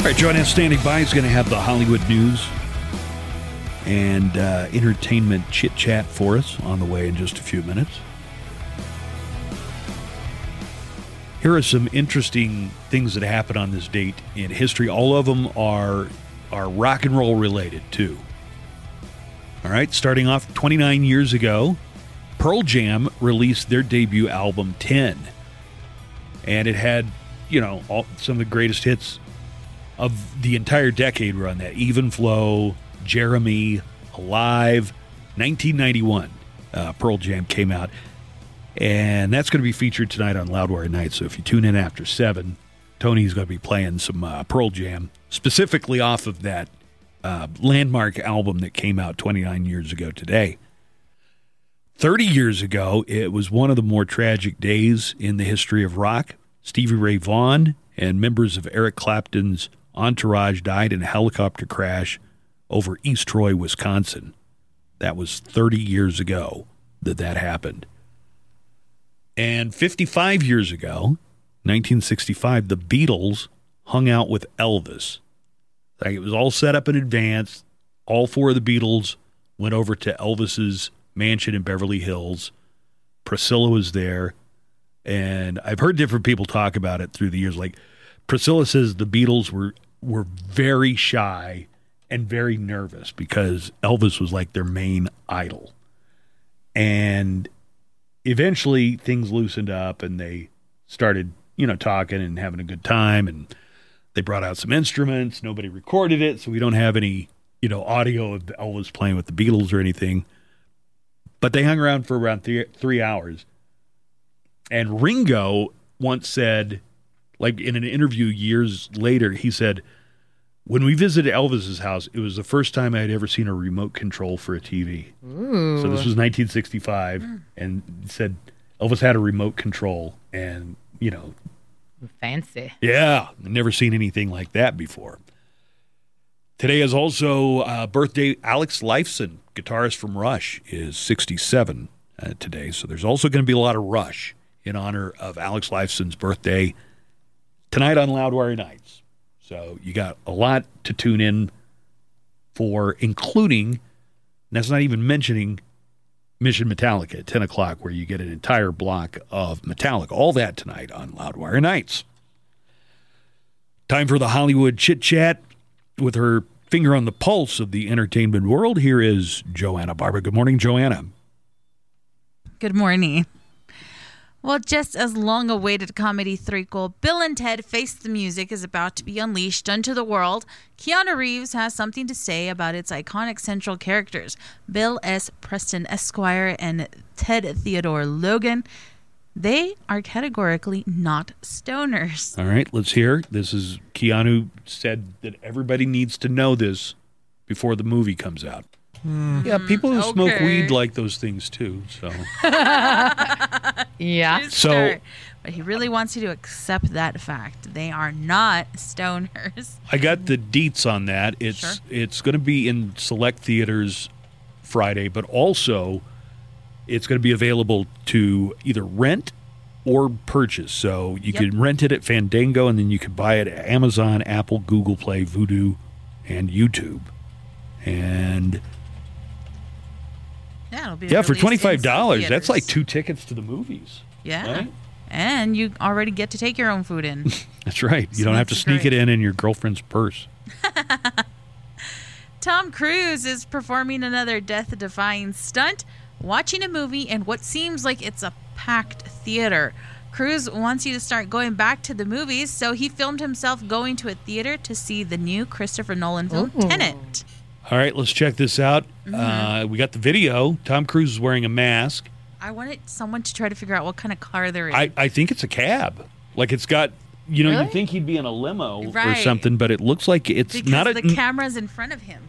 All right, Joanna's standing by is going to have the Hollywood news and uh, entertainment chit chat for us on the way in just a few minutes. Here are some interesting things that happened on this date in history. All of them are are rock and roll related too. All right, starting off 29 years ago, Pearl Jam released their debut album 10. And it had, you know, all, some of the greatest hits of the entire decade on that. Even Flow, Jeremy, Alive, 1991. Uh, Pearl Jam came out. And that's going to be featured tonight on Loudwire Night. So if you tune in after 7, Tony's going to be playing some uh, Pearl Jam, specifically off of that uh, landmark album that came out 29 years ago today. 30 years ago, it was one of the more tragic days in the history of rock. Stevie Ray Vaughan and members of Eric Clapton's entourage died in a helicopter crash over East Troy, Wisconsin. That was 30 years ago that that happened. And 55 years ago, 1965, the Beatles hung out with Elvis. Like it was all set up in advance. All four of the Beatles went over to Elvis's mansion in Beverly Hills. Priscilla was there. And I've heard different people talk about it through the years. Like Priscilla says the Beatles were were very shy and very nervous because Elvis was like their main idol. And eventually things loosened up and they started, you know, talking and having a good time and they brought out some instruments. Nobody recorded it, so we don't have any you know, audio of Elvis playing with the Beatles or anything. But they hung around for around three, three hours. And Ringo once said, like in an interview years later, he said, when we visited Elvis's house, it was the first time I had ever seen a remote control for a TV. So this was 1965, and said Elvis had a remote control, and you know, Fancy. yeah, never seen anything like that before. Today is also uh, birthday. Alex Lifeson, guitarist from Rush, is 67 uh, today. So there's also going to be a lot of Rush in honor of Alex Lifeson's birthday tonight on Loudwire Nights. So you got a lot to tune in for, including, that's not even mentioning Mission Metallica at 10 o'clock, where you get an entire block of Metallica. All that tonight on Loudwire Nights. Time for the Hollywood chit chat with her finger on the pulse of the entertainment world. Here is Joanna Barber. Good morning, Joanna. Good morning. Well, just as long awaited comedy threequel Bill and Ted Face the Music is about to be unleashed unto the world, Keanu Reeves has something to say about its iconic central characters, Bill S. Preston Esquire and Ted Theodore Logan. They are categorically not stoners. All right, let's hear. This is Keanu said that everybody needs to know this before the movie comes out. Hmm. Yeah, people who smoke weed like those things too. So Yeah. So- but he really wants you to accept that fact. They are not stoners. I got the deets on that. It's Sure. it's going to be in select theaters Friday, but also it's going to be available to either rent or purchase. So you Yep. can rent it at Fandango, and then you can buy it at Amazon, Apple, Google Play, Vudu, and YouTube. And Yeah, it'll be yeah, for released twenty in five dollars, that's like two tickets to the movies. Yeah. right? And you already get to take your own food in. That's right. You don't have to sneak great. it in in your girlfriend's purse. Tom Cruise is performing another death defying stunt, watching a movie in what seems like it's a packed theater. Cruise wants you to start going back to the movies, so he filmed himself going to a theater to see the new Christopher Nolan film Tenet. All right, let's check this out. Mm-hmm. Uh, we got the video. Tom Cruise is wearing a mask. I wanted someone to try to figure out what kind of car they're in. I, I think it's a cab. Like it's got, you know, Really? you think he'd be in a limo or something, but it looks like it's because not a. the camera's in front of him,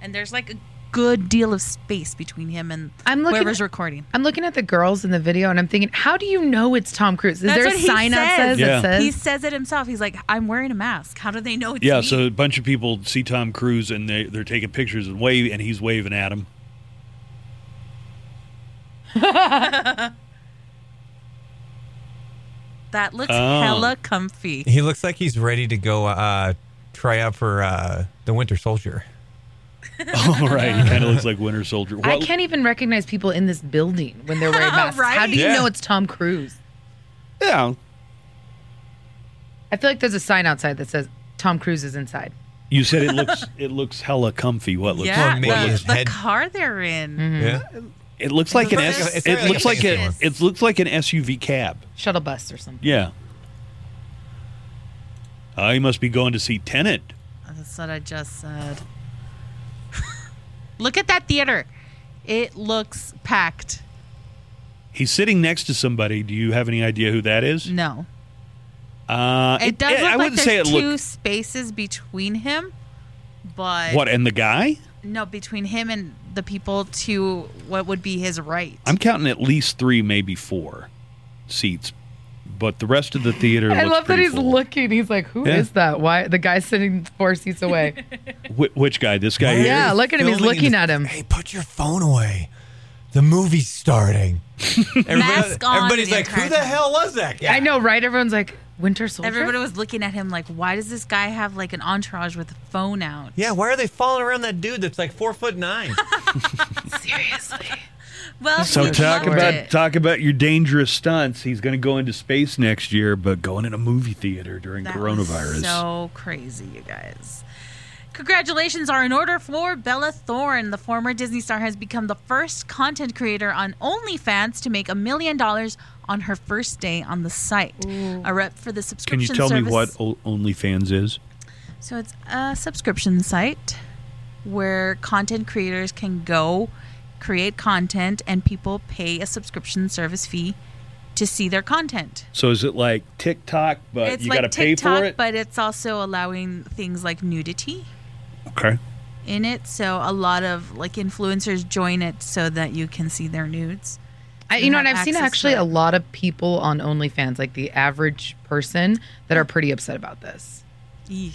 and there's like a good deal of space between him and I'm looking whoever's at- recording. I'm looking at the girls in the video and I'm thinking, how do you know it's Tom Cruise? Is That's there a what he sign out says. says Yeah. that says He says it himself. He's like, I'm wearing a mask. How do they know it's yeah, me? so a bunch of people see Tom Cruise and they, they're taking pictures and wave, and he's waving at him. that looks Oh. hella comfy. He looks like he's ready to go uh, try out for uh, the Winter Soldier. oh, right. Um, he kind of looks like Winter Soldier. I can't even recognize people in this building when they're wearing masks. Right? How do you Yeah. know it's Tom Cruise? Yeah. I feel like there's a sign outside that says Tom Cruise is inside. You said it looks it looks hella comfy. What looks? Yeah, Well, maybe what the, looks his the head- car they're in. Mm-hmm. Yeah. it looks like an looks S. like a- it's It like looks like a. fancy It looks like an SUV cab. Shuttle bus or something. Yeah. I must be going to see Tenet. That's what I just said. Look at that theater. It looks packed. He's sitting next to somebody. Do you have any idea who that is? No. Uh, It, does look I wouldn't there's say it two looked. spaces between him, but What and the guy? no, between him and the people to what would be his right. I'm counting at least three, maybe four seats, but the rest of the theater. I looks love that he's full. looking. He's like, "Who is Yeah. that? Why the guy sitting four seats away?" Wh- which guy? This guy here? Yeah, look at him. He's looking the- at him. Hey, put your phone away. The movie's starting. Everybody- Mask on everybody's like, who the hell was that guy? I know, right? Everyone's like, "Winter Soldier." Everybody was looking at him like, why does this guy have like an entourage with a phone out? Yeah, why are they following around that dude that's like four foot nine? seriously. Well, So talk about it. talk about your dangerous stunts. He's going to go into space next year, but going in a movie theater during That coronavirus. so crazy, you guys. Congratulations are in order for Bella Thorne. The former Disney star has become the first content creator on OnlyFans to make a million dollars on her first day on the site. A rep for the subscription. Can you tell me what o- OnlyFans is? So it's a subscription site. where content creators can go create content and people pay a subscription service fee to see their content. So is it like TikTok, but it's you like got to pay for it? but it's also allowing things like nudity okay. in it. So a lot of like influencers join it so that you can see their nudes. I, So you know, and I've seen actually a lot of people on OnlyFans, like the average person, that are pretty upset about this. Eesh.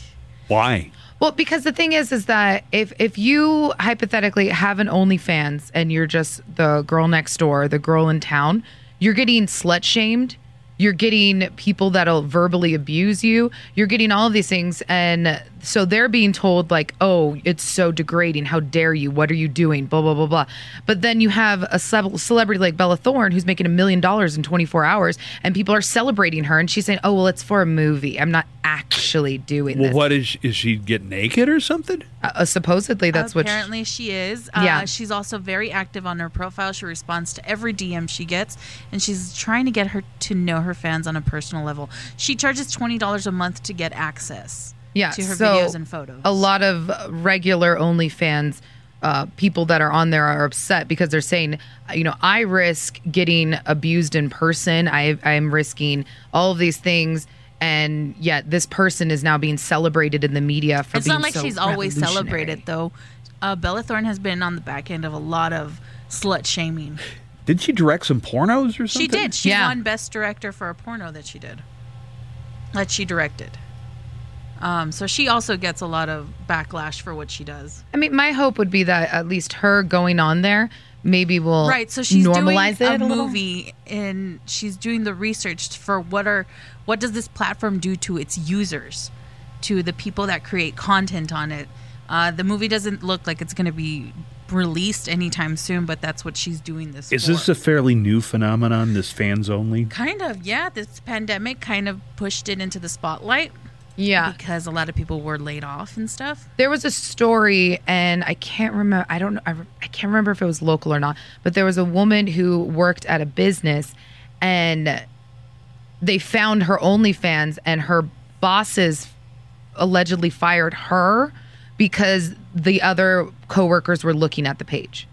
Why? Well, because the thing is, is that if if you hypothetically have an OnlyFans and you're just the girl next door, the girl in town, you're getting slut shamed. You're getting people that'll verbally abuse you. You're getting all of these things, and so they're being told like, "Oh, it's so degrading. How dare you? What are you doing?" Blah blah blah blah. But then you have a celeb- celebrity like Bella Thorne who's making a million dollars in 24 hours, and people are celebrating her, and she's saying, "Oh, well, it's for a movie. I'm not actually doing Well, this." what is is she get naked or something? Uh, supposedly, that's what. She, Apparently, she is. Uh, Yeah. She's also very active on her profile. She responds to every DM she gets, and she's trying to get her to know her fans on a personal level. She charges twenty dollars a month to get access. Yeah, to her so videos and photos. A lot of regular OnlyFans uh, people that are on there are upset because they're saying, you know, I risk getting abused in person. I I'm risking all of these things. And yet, this person is now being celebrated in the media for It's being not like so she's always celebrated, though. Uh, Bella Thorne has been on the back end of a lot of slut shaming. Did she direct some pornos or something? She did. She Yeah. won Best Director for a porno that she did, that she directed. Um, so she also gets a lot of backlash for what she does. I mean, my hope would be that at least her going on there maybe will right so she's normalize doing it a, a, little. movie and she's doing the research for what are what does this platform do to its users to the people that create content on it uh, the movie doesn't look like it's going to be released anytime soon but that's what she's doing this Is for. this a fairly new phenomenon? This fans only? kind of yeah this pandemic kind of pushed it into the spotlight Yeah. because a lot of people were laid off and stuff There was a story, and I can't remember. I don't. I, I can't remember if it was local or not. But there was a woman who worked at a business, and they found her OnlyFans, and her bosses allegedly fired her because the other coworkers were looking at the page.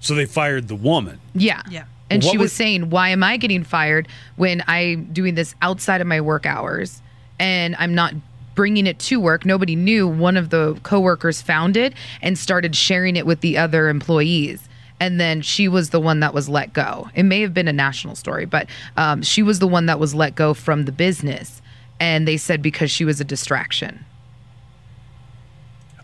So they fired the woman. Yeah. Yeah. And What she was was- saying, Why am I getting fired when I'm doing this outside of my work hours and I'm not bringing it to work? Nobody knew. One of the coworkers found it and started sharing it with the other employees. And then she was the one that was let go. It may have been a national story, but um, she was the one that was let go from the business. And they said because she was a distraction.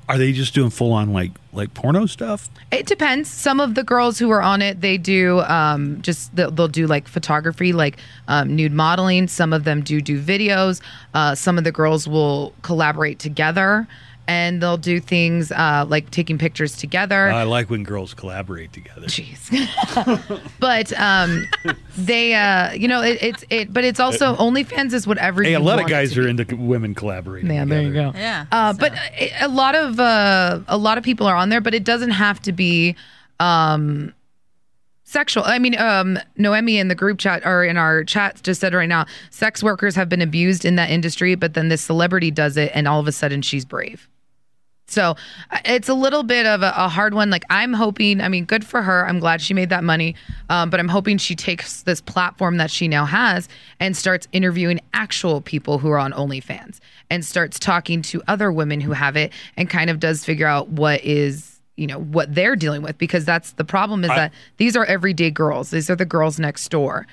Are they just doing full on like like porno stuff? It depends. Some of the girls who are on it, they do um, just they'll, they'll do like photography, like um, nude modeling. Some of them do do videos. Uh, some of the girls will collaborate together, and they'll do things uh, like taking pictures together. I like when girls collaborate together. Jeez. but um, they, uh, you know, it, it's it. But it's also OnlyFans is whatever. Hey, you a lot of want it guys are into women collaborating. Yeah, there you go. Yeah, Uh, so- But a- a lot of uh, a lot of people are on there, but it doesn't have to be um, sexual. I mean, um, Noemi in the group chat or in our chat just said right now, sex workers have been abused in that industry, but then this celebrity does it, and all of a sudden she's brave. So uh, it's a little bit of a, a hard one. Like I'm hoping, I mean, good for her. I'm glad she made that money. Um, but I'm hoping she takes this platform that she now has and starts interviewing actual people who are on OnlyFans and starts talking to other women who have it and kind of does figure out what is, you know, what they're dealing with because that's the problem is that these are everyday girls. These are the girls next door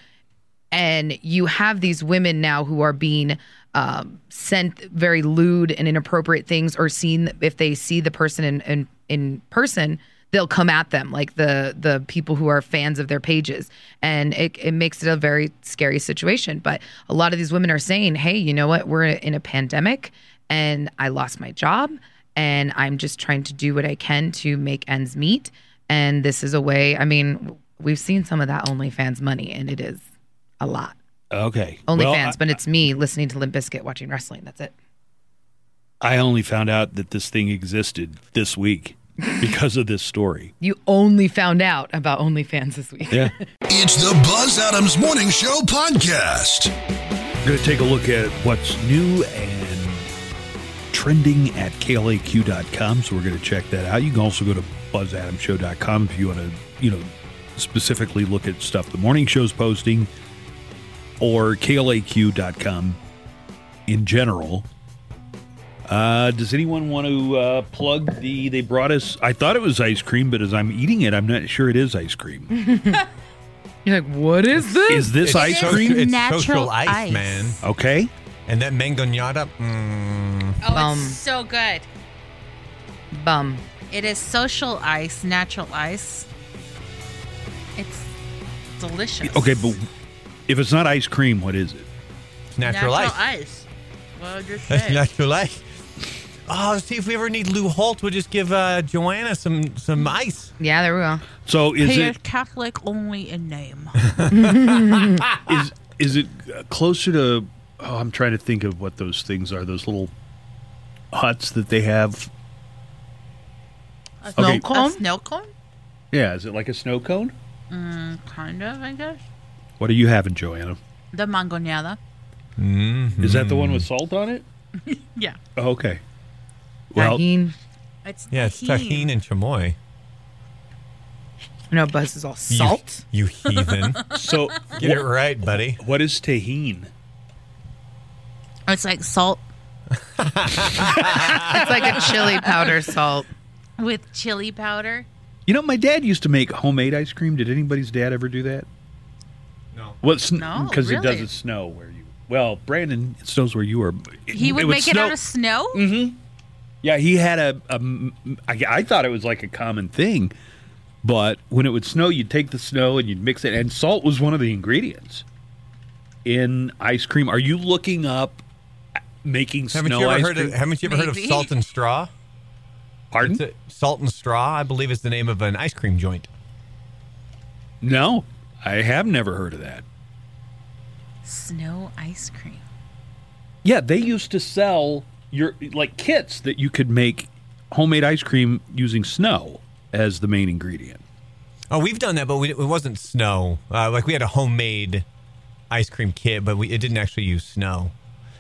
and you have these women now who are being um, sent very lewd and inappropriate things or seen if they see the person in, in in person they'll come at them like the the people who are fans of their pages. And it, it makes it a very scary situation. But a lot of these women are saying hey you know what? We're in a pandemic and i lost my job and i'm just trying to do what i can to make ends meet. And this is a way i mean we've seen some of that onlyfans money and it is a lot Okay. OnlyFans, Well, I- but it's me listening to Limp Bizkit watching wrestling. That's it. I only found out that this thing existed this week because of this story. You only found out about OnlyFans this week. Yeah. It's the Buzz Adams Morning Show podcast. We're going to take a look at what's new and trending at klaq.com, so we're going to check that out. You can also go to buzzadamshow.com if you want to, you know, specifically look at stuff the morning show's posting or klaq.com in general. Uh, does anyone want to uh, plug the? They brought us. I thought it was ice cream, but as I'm eating it, I'm not sure it is ice cream. You're like, what is this? Is this It's ice so- cream? It's Natural social ice, ice. man. Okay. And that mangonada, mm, Oh, Bum. it's so good. Bum. It is social ice, natural ice. It's delicious. Okay, but if it's not ice cream, what is it? it's natural, ice. ice. Well, just That's say. natural ice. Oh, see if we ever need Lou Holt, we'll just give uh, Joanna some some ice. Yeah, there we go. So is He it is Catholic only in name. is is it uh, closer to? Oh, I'm trying to think of what those things are. Those little huts that they have. A Okay. snow cone? A snow cone? Yeah, is it like a snow cone? Mm, kind of, I guess. What are you having, Joanna? The mangonada. Mm-hmm. Is that the one with salt on it? Yeah. Oh, okay. Well, Tajín. It's Yeah, it's tahini. Tajín and chamoy. I know Buzz is all salt. You, heathen. so Get it right, buddy. what is Tajín? It's like salt It's like a chili powder salt. with chili powder. You know, my dad used to make homemade ice cream. Did anybody's dad ever do that? No. What's No, because it doesn't snow where you. Well, Brandon, it snows where you are. He would make it out of snow? Mm-hmm. Yeah, he had a. a I, I thought it was like a common thing, but when it would snow, you'd take the snow and you'd mix it, and salt was one of the ingredients in ice cream. Are you looking up making Haven't snow you ever ice heard cream? of Haven't you ever heard of salt and straw? Pardon? It's a- salt and straw, I believe, is the name of an ice cream joint. No, I have never heard of that. Snow ice cream. Yeah, they used to sell your like kits that you could make homemade ice cream using snow as the main ingredient. Oh, we've done that, but we, it wasn't snow. Uh, like we had a homemade ice cream kit, but we, it didn't actually use snow.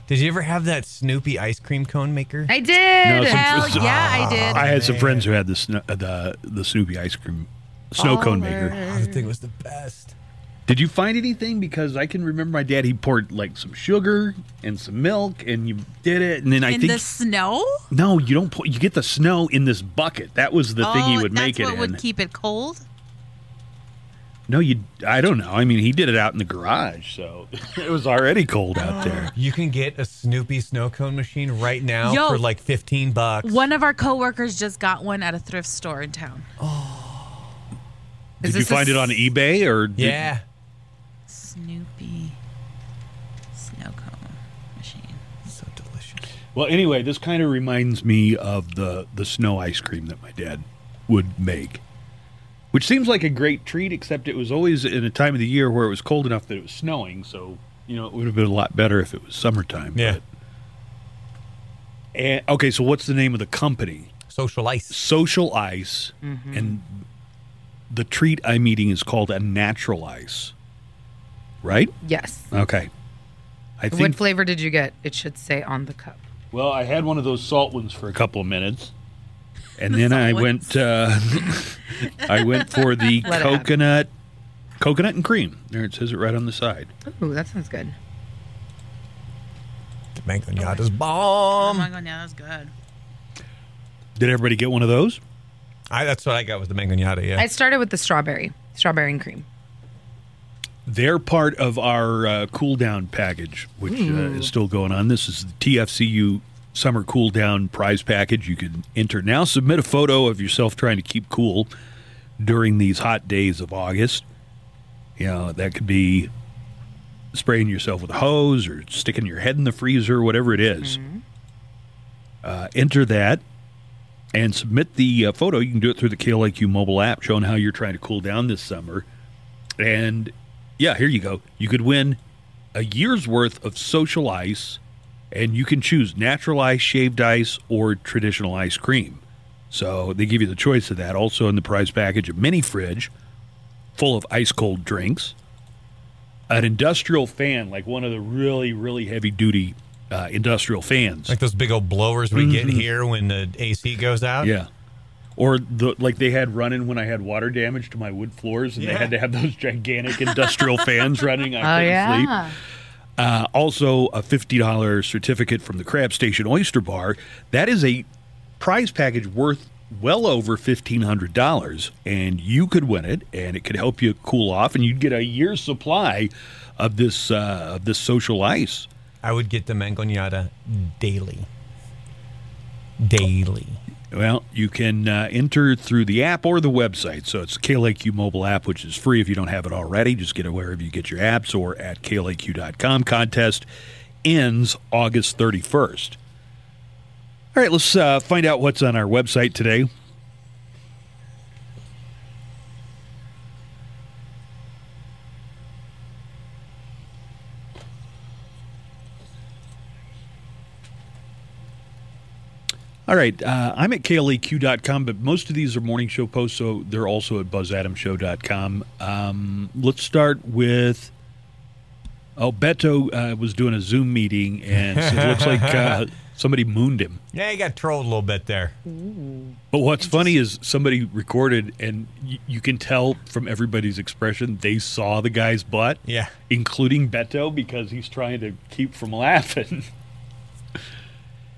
Did you ever have that Snoopy ice cream cone maker? I did. No, some- Hell yeah, I did. I had some friends who had the uh, the the Snoopy ice cream snow cone maker. Oh, the thing was the best. Did you find anything? Because I can remember my dad. He poured like some sugar and some milk, and you did it. And then I in think the snow? no, you don't. Put, you get the snow in this bucket. That was the thing he Oh, would that's make it what in. would keep it cold? no, you. I don't know. I mean, he did it out in the garage, so it was already cold out there. You can get a Snoopy snow cone machine right now Yo. for like 15 bucks. One of our coworkers just got one at a thrift store in town. Oh. Did you this a find it on eBay or? did- Yeah. Snoopy snow cone machine. So delicious. Well, anyway, this kind of reminds me of the the snow ice cream that my dad would make, which seems like a great treat. Except it was always in a time of the year where it was cold enough that it was snowing. So you know, it would have been a lot better if it was summertime. Yeah. But, and, okay, so what's the name of the company? Social ice. Social Ice, mm-hmm. and the treat I'm eating is called a natural ice. Right? Yes. Okay. I think. What flavor did you get? It should say on the cup. Well, I had one of those salt ones for a couple of minutes, and The then I salt went. Uh, I went for the Let it happen. coconut, coconut and cream. There it says it right on the side. Ooh, that sounds good. The mangonada's Oh bomb. my god, yeah, that's good. Did everybody get one of those? I, that's what I got with the mangonada, yeah. I started with the strawberry, strawberry and cream. They're part of our uh, cool down package, which uh, is still going on. This is the TFCU summer cool down prize package. You can enter now. Submit a photo of yourself trying to keep cool during these hot days of August. You know, that could be spraying yourself with a hose or sticking your head in the freezer, whatever it is. Uh, enter that and submit the uh, photo. You can do it through the KLAQ mobile app showing how you're trying to cool down this summer. And yeah, here you go. You could win a year's worth of social ice, and you can choose natural ice, shaved ice, or traditional ice cream. So they give you the choice of that. Also in the prize package, a mini fridge full of ice cold drinks, an industrial fan, like one of the really, really heavy duty uh, industrial fans. Like those big old blowers we get here when the AC goes out. Mm-hmm. Yeah. Or the like they had running when I had water damage to my wood floors, and they had to have those gigantic industrial fans running. I Oh couldn't yeah. sleep. Uh, also, a fifty dollars certificate from the Crab Station Oyster Bar. That is a prize package worth well over fifteen hundred dollars, and you could win it, and it could help you cool off, and you'd get a year's supply of this uh, of this social ice. I would get the mangonada daily. Daily. Well, you can uh, enter through the app or the website. So it's KLAQ mobile app, which is free if you don't have it already. Just get it wherever you get your apps or at klaq.com. Contest ends August 31st. All right, let's uh, find out what's on our website today. All right, uh, I'm at KLAQ.com, but most of these are morning show posts, so they're also at BuzzAdamShow.com. Um, let's start with. Oh, Beto uh, was doing a Zoom meeting, and it looks like uh, somebody mooned him. Yeah, he got trolled a little bit there. But what's funny is somebody recorded, and y- you can tell from everybody's expression they saw the guy's butt, Yeah. including Beto, because he's trying to keep from laughing.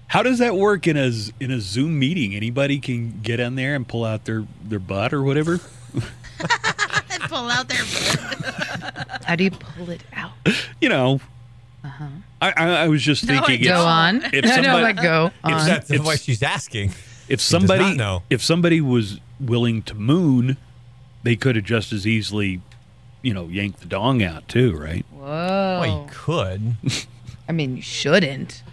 How does that work in a Z- in a Zoom meeting? Anybody can get in there and pull out their their butt or whatever. Pull out their butt. How do you pull it out? You know. Uh-huh. I, I I was just No, thinking. I Go on. if I know, somebody- like go if on. That's It's- what she's asking. if does somebody not know. if somebody was willing to moon, they could have just as easily, you know, yanked the dong out too, right? Whoa. Well, you could. I mean, you shouldn't.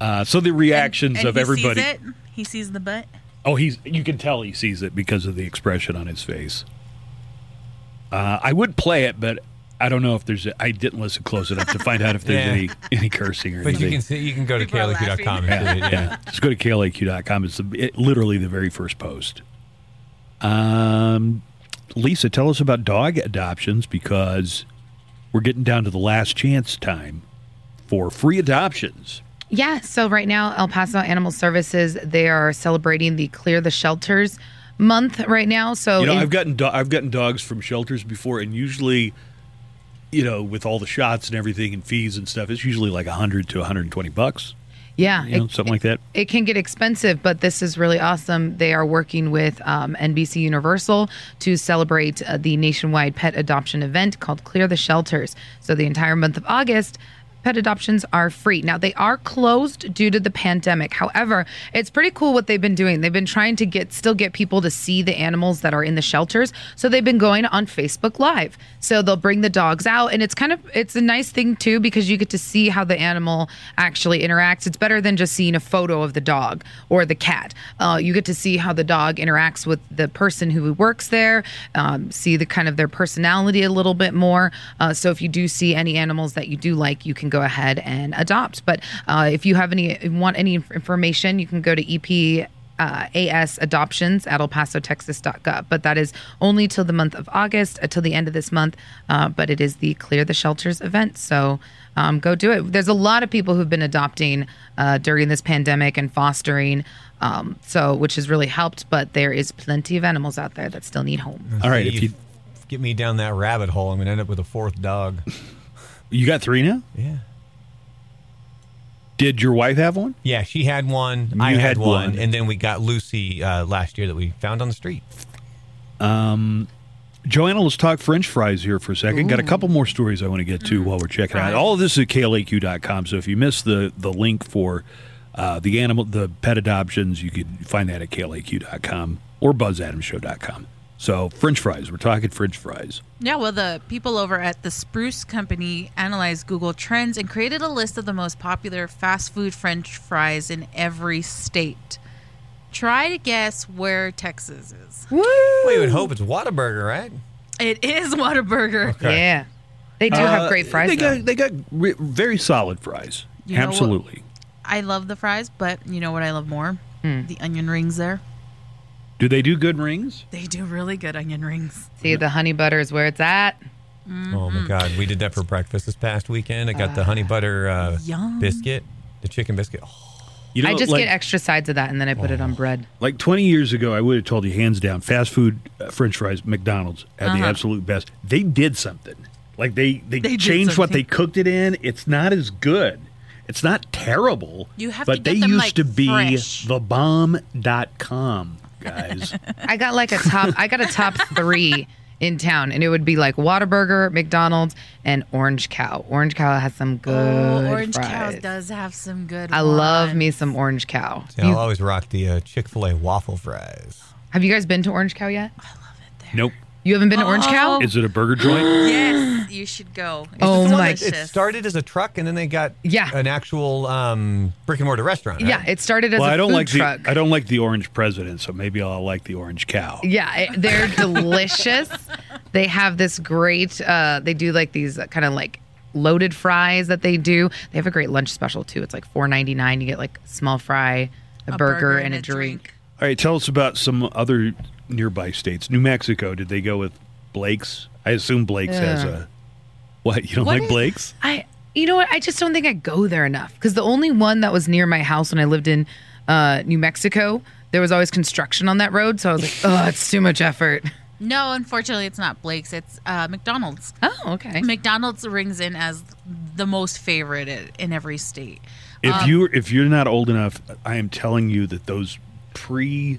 Uh, so the reactions and of he everybody. Sees it. He sees the butt. Oh, he's you can tell he sees it because of the expression on his face. Uh, I would play it, but I don't know if there's. I didn't listen close enough to find out if there's Yeah. any any cursing or anything. But you can see, you can go to People are KLQ.com and see. Yeah. Just go to klaq.com. It's the, it, literally the very first post. Um, Lisa, tell us about dog adoptions because we're getting down to the last chance time for free adoptions. Yeah. So right now, El Paso Animal Services they are celebrating the Clear the Shelters month right now. So You know, in- I've gotten do- I've gotten dogs from shelters before, and usually, you know, with all the shots and everything and fees and stuff, it's usually like hundred to one hundred and twenty bucks. yeah, You know, it- something like that. it can get expensive, but this is really awesome. They are working with um, NBC Universal to celebrate uh, the nationwide pet adoption event called Clear the Shelters. So the entire month of August. Pet adoptions are free. Now, they are closed due to the pandemic. However, it's pretty cool what they've been doing. They've been trying to get still get people to see the animals that are in the shelters. So they've been going on Facebook Live. So they'll bring the dogs out and it's kind of it's a nice thing too because you get to see how the animal actually interacts. It's better than just seeing a photo of the dog or the cat. Uh, you get to see how the dog interacts with the person who works there, um, see the kind of their personality a little bit more. Uh, so if you do see any animals that you do like, you can go ahead and adopt. But uh, if you have any want any information, you can go to EP uh, AS adoptions at El Paso, Texas.gov. But that is only till the month of August, until the end of this month. Uh, but it is the Clear the Shelters event. So um, go do it. There's a lot of people who've been adopting uh, during this pandemic and fostering. Um, so, which has really helped, but there is plenty of animals out there that still need homes. All right, if you get me down that rabbit hole, I'm going to end up with a fourth dog. you got three now, Yeah. Did your wife have one? Yeah, she had one. I had, had one, one. and then we got Lucy uh, last year that we found on the street. Joanna, let's talk French fries here for a second. Got a couple more stories I want to get to while we're checking out. All of this is at klaq.com. So if you missed the the link for uh, the animal, the pet adoptions, you could find that at klaq.com or buzzadamshow.com. So French fries, we're talking French fries. Yeah, well, the people over at the Spruce Company analyzed Google Trends and created a list of the most popular fast food French fries in every state. Try to guess where Texas is. Well, you would hope it's Whataburger, right? It is Whataburger. Okay. Yeah. They do have Uh, great fries. They though. got they got re- very solid fries. You Absolutely. I love the fries, but you know what I love more? The onion rings there. Do they do good rings? They do really good onion rings. See, the honey butter is where it's at. Oh my God, we did that for breakfast this past weekend. I got the honey butter uh, biscuit. The chicken biscuit. Oh, You know, I just like, get extra sides of that and then I put it on bread. like 20 years ago, I would have told you hands down, fast food, uh, French fries, McDonald's had the Uh-huh. absolute best. They did something. Like they they, They changed what they cooked it in. It's not as good. It's not terrible. You have to but get they them, used like, to be fresh. thebomb.com, guys. I got like a top. I got a top three in town, and it would be like Whataburger, McDonald's, and Orange Cow. Orange Cow has some good oh, Orange fries. Cow does have some good. I love me some Orange Cow. yeah, You- I'll always rock the uh, Chick Fil A waffle fries. have you guys been to Orange Cow yet? I love it there. Nope. You haven't been to Orange Cow? Is it a burger joint? Yes, you should go. It's Oh It's my- that- It started as a truck, and then they got Yeah. an actual um, brick and mortar restaurant. right? Yeah, it started as well, a I don't food like truck. the I don't like the orange president, so maybe I'll like the orange cow. Yeah, it- they're delicious. they have this great. Uh, they do like these kind of like loaded fries that they do. They have a great lunch special too. It's like four ninety nine. You get like small fry, a, burger, and a drink. All right, tell us about some other nearby states. New Mexico, did they go with Blake's? I assume Blake's has a what? You don't What like is- Blake's? I, you know what? I just don't think I go there enough because the only one that was near my house when I lived in uh, New Mexico, there was always construction on that road. So I was like, oh, it's too much effort. No, unfortunately, it's not Blake's. It's uh, McDonald's. Oh, okay. McDonald's rings in as the most favorite in, in every state. If Um, you if you're not old enough, I am telling you that those pre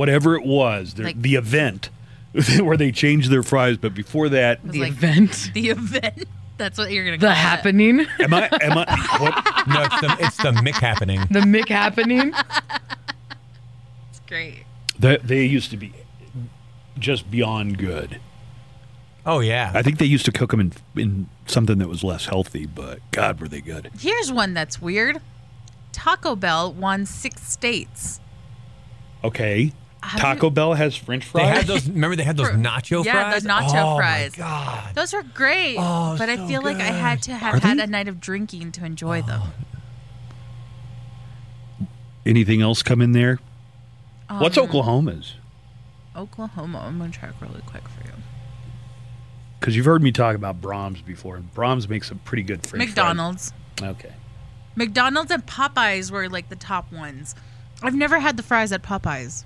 whatever it was, the, Like- the event where they changed their fries, but before that, The like- event, The event. That's what you're gonna the call it. happening, am I am I what? No, it's the, it's the Mick happening. the Mick happening. It's great. They, they used to be just beyond good. Oh yeah. I think they used to cook them in in something that was less healthy, but God, were they good? Here's one that's weird. Taco Bell won six states. Okay, Have Taco you- Bell has French they fries. had those. Remember, they had those For- nacho yeah, fries. the nacho oh, fries. My God. Those are great, Oh, but I so feel like I had to have Are had they? a night of drinking to enjoy them. Anything else come in there? What's Um, Oklahoma's? Oklahoma. I'm gonna check really quick for you. Because you've heard me talk about Braum's before, and Braum's makes a pretty good French fries. McDonald's. Okay. McDonald's and Popeyes were like the top ones. I've never had the fries at Popeyes.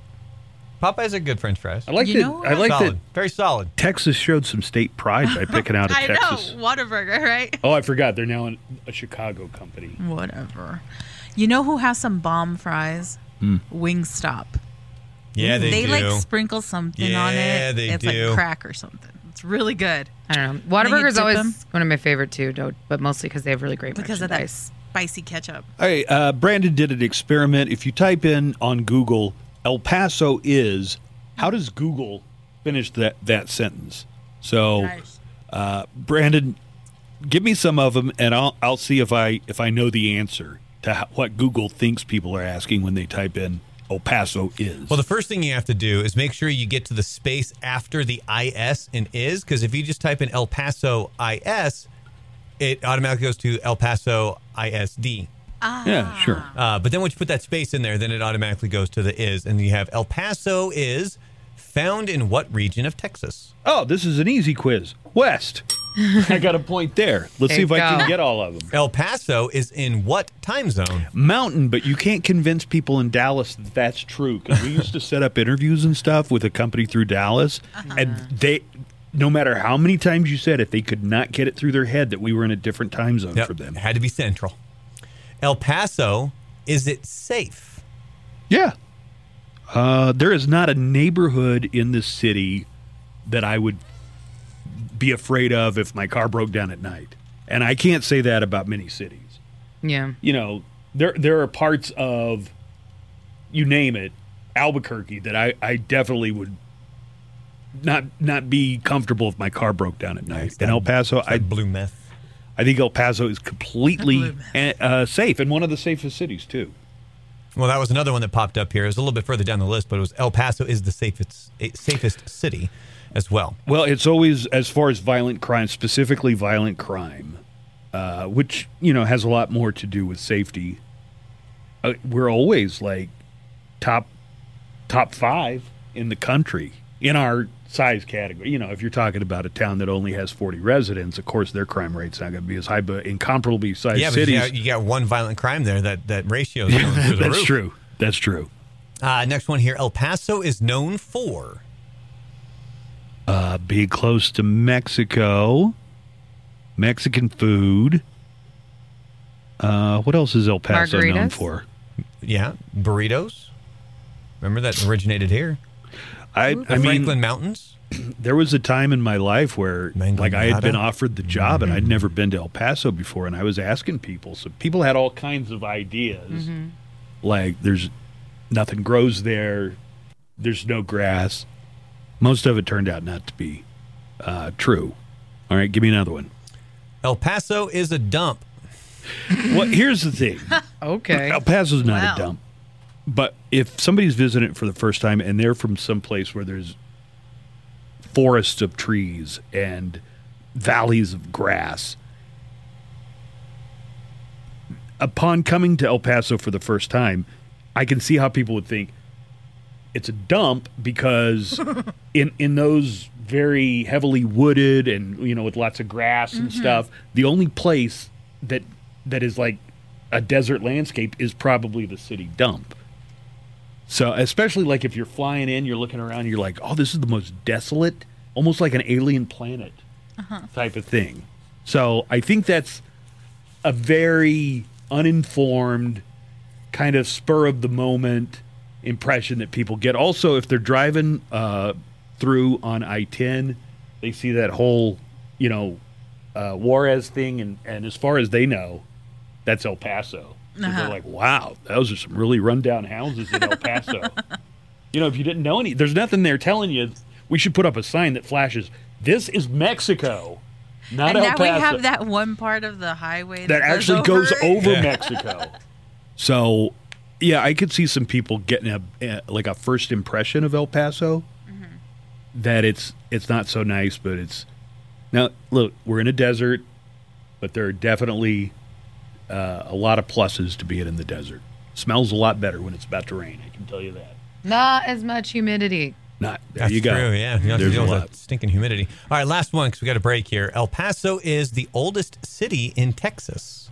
Popeyes are good French fries. I like You that. know I like solid. that Very solid. Texas showed some state pride by picking out a I Texas. know, Whataburger, right? Oh, I forgot. They're now in a Chicago company. Whatever. You know who has some bomb fries? Hmm. Wingstop. Yeah, they, do. They like sprinkle something on it. Yeah, they it's do. like crack or something. It's really good I don't know. you Whataburger's dip always them? one of my favorite too, though, but mostly because they have really great because of that merchandise. spicy ketchup. All right. Uh, Brandon did an experiment. If you type in on Google, El Paso is, how does Google finish that, that sentence? So, uh, Brandon, give me some of them, and I'll I'll see if I if I know the answer to how, what Google thinks people are asking when they type in El Paso is. Well, the first thing you have to do is make sure you get to the space after the IS and is, because if you just type in El Paso IS, it automatically goes to El Paso ISD. Yeah, sure. Uh, but then once you put that space in there, then it automatically goes to the is, and you have El Paso is found in what region of Texas? Oh, this is an easy quiz. West. I got a point there. Let's There see if you I can get all of them. El Paso is in what time zone? Mountain, but you can't convince people in Dallas that that's true. Because we used to set up interviews and stuff with a company through Dallas, and they, no matter how many times you said it, they could not get it through their head that we were in a different time zone Yep, for them. It had to be central. El Paso, is it safe? Yeah. Uh, there is not a neighborhood in this city that I would be afraid of if my car broke down at night. And I can't say that about many cities. Yeah. you know, there there are parts of you name it, Albuquerque that I, I definitely would not not be comfortable if my car broke down at night. In El Paso, I I blue meth. I think El Paso is completely uh, safe and one of the safest cities too. Well, that was another one that popped up here. It was a little bit further down the list, but it was El Paso is the safest eh, safest city as well. Well, it's always as far as violent crime, specifically violent crime, uh, which you know has a lot more to do with safety. Uh, we're always like top top five in the country in our size category. You know, if you're talking about a town that only has 40 residents, of course their crime rate's not going to be as high. But in comparably sized Yeah, but cities, you got, you got one violent crime there. That that ratio is going through the that's roof. true. That's true. Uh, next one here. El Paso is known for. Uh, being close to Mexico, Mexican food. Uh, what else is El Paso known for? Yeah, burritos. Remember that originated here. I, The I mean, Franklin Mountains. there was a time in my life where Mango like I had been offered the job and Mm-hmm. I'd never been to El Paso before and I was asking people. So people had all kinds of ideas. Mm-hmm. Like there's nothing grows there. There's no grass. Most of it turned out not to be uh, true. All right, give me another one. El Paso is a dump. Well, here's the thing. Okay. El Paso's not Wow. a dump. But if somebody's visiting it for the first time and they're from some place where there's forests of trees and valleys of grass, upon coming to El Paso for the first time, I can see how people would think it's a dump because in in those very heavily wooded and you know with lots of grass and mm-hmm. stuff, the only place that that is like a desert landscape is probably the city dump. So, especially like if you're flying in, you're looking around, you're like, "Oh, this is the most desolate, almost like an alien planet type of thing." So, I think that's a very uninformed, kind of spur of the moment impression that people get. Also, if they're driving uh, through on I-10, they see that whole, you know, uh, Juarez thing, and and as far as they know, that's El Paso. So Uh-huh. They're like, wow, those are some really rundown houses in El Paso. you know, if you didn't know any, there's nothing there telling you we should put up a sign that flashes, "This is Mexico." Not and El now Paso we have that one part of the highway that, that actually goes it. over Mexico. So, yeah, I could see some people getting a, a like a first impression of El Paso that it's it's not so nice, but it's now look, we're in a desert, but there are definitely uh, a lot of pluses to being in the desert. Smells a lot better when it's about to rain. I can tell you that. Not as much humidity. Not there That's you go. true. Yeah, you don't have to There's deal a lot. stinking humidity. All right, last one because we got a break here. El Paso is the oldest city in Texas.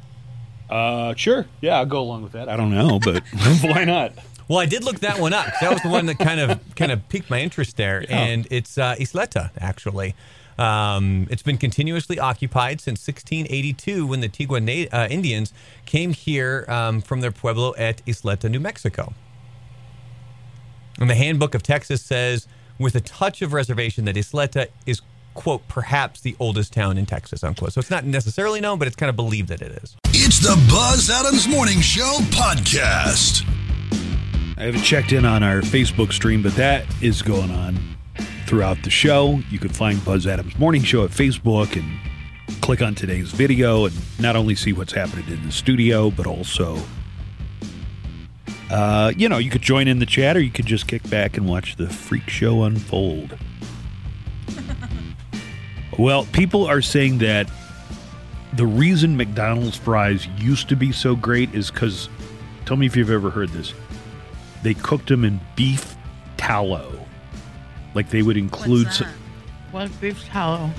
Uh, sure. Yeah, I'll go along with that. I don't know, but why not? Well, I did look that one up. That was the one that kind of kind of piqued my interest there, and it's uh, Isleta actually. Um, it's been continuously occupied since 1682 when the Tigua Na- uh, Indians came here um, from their pueblo at Isleta, New Mexico. And the Handbook of Texas says, with a touch of reservation, that Isleta is, quote, perhaps the oldest town in Texas, unquote. So it's not necessarily known, but it's kind of believed that it is. It's the Buzz Adams Morning Show podcast. I haven't checked in on our Facebook stream, but that is going on throughout the show. You can find Buzz Adams Morning Show at Facebook and click on today's video and not only see what's happening in the studio, but also, uh, you know, you could join in the chat or you could just kick back and watch the freak show unfold. well, people are saying that the reason McDonald's fries used to be so great is because, tell me if you've ever heard this they cooked them in beef tallow. Like they would include, What's some, that? What beef tallow?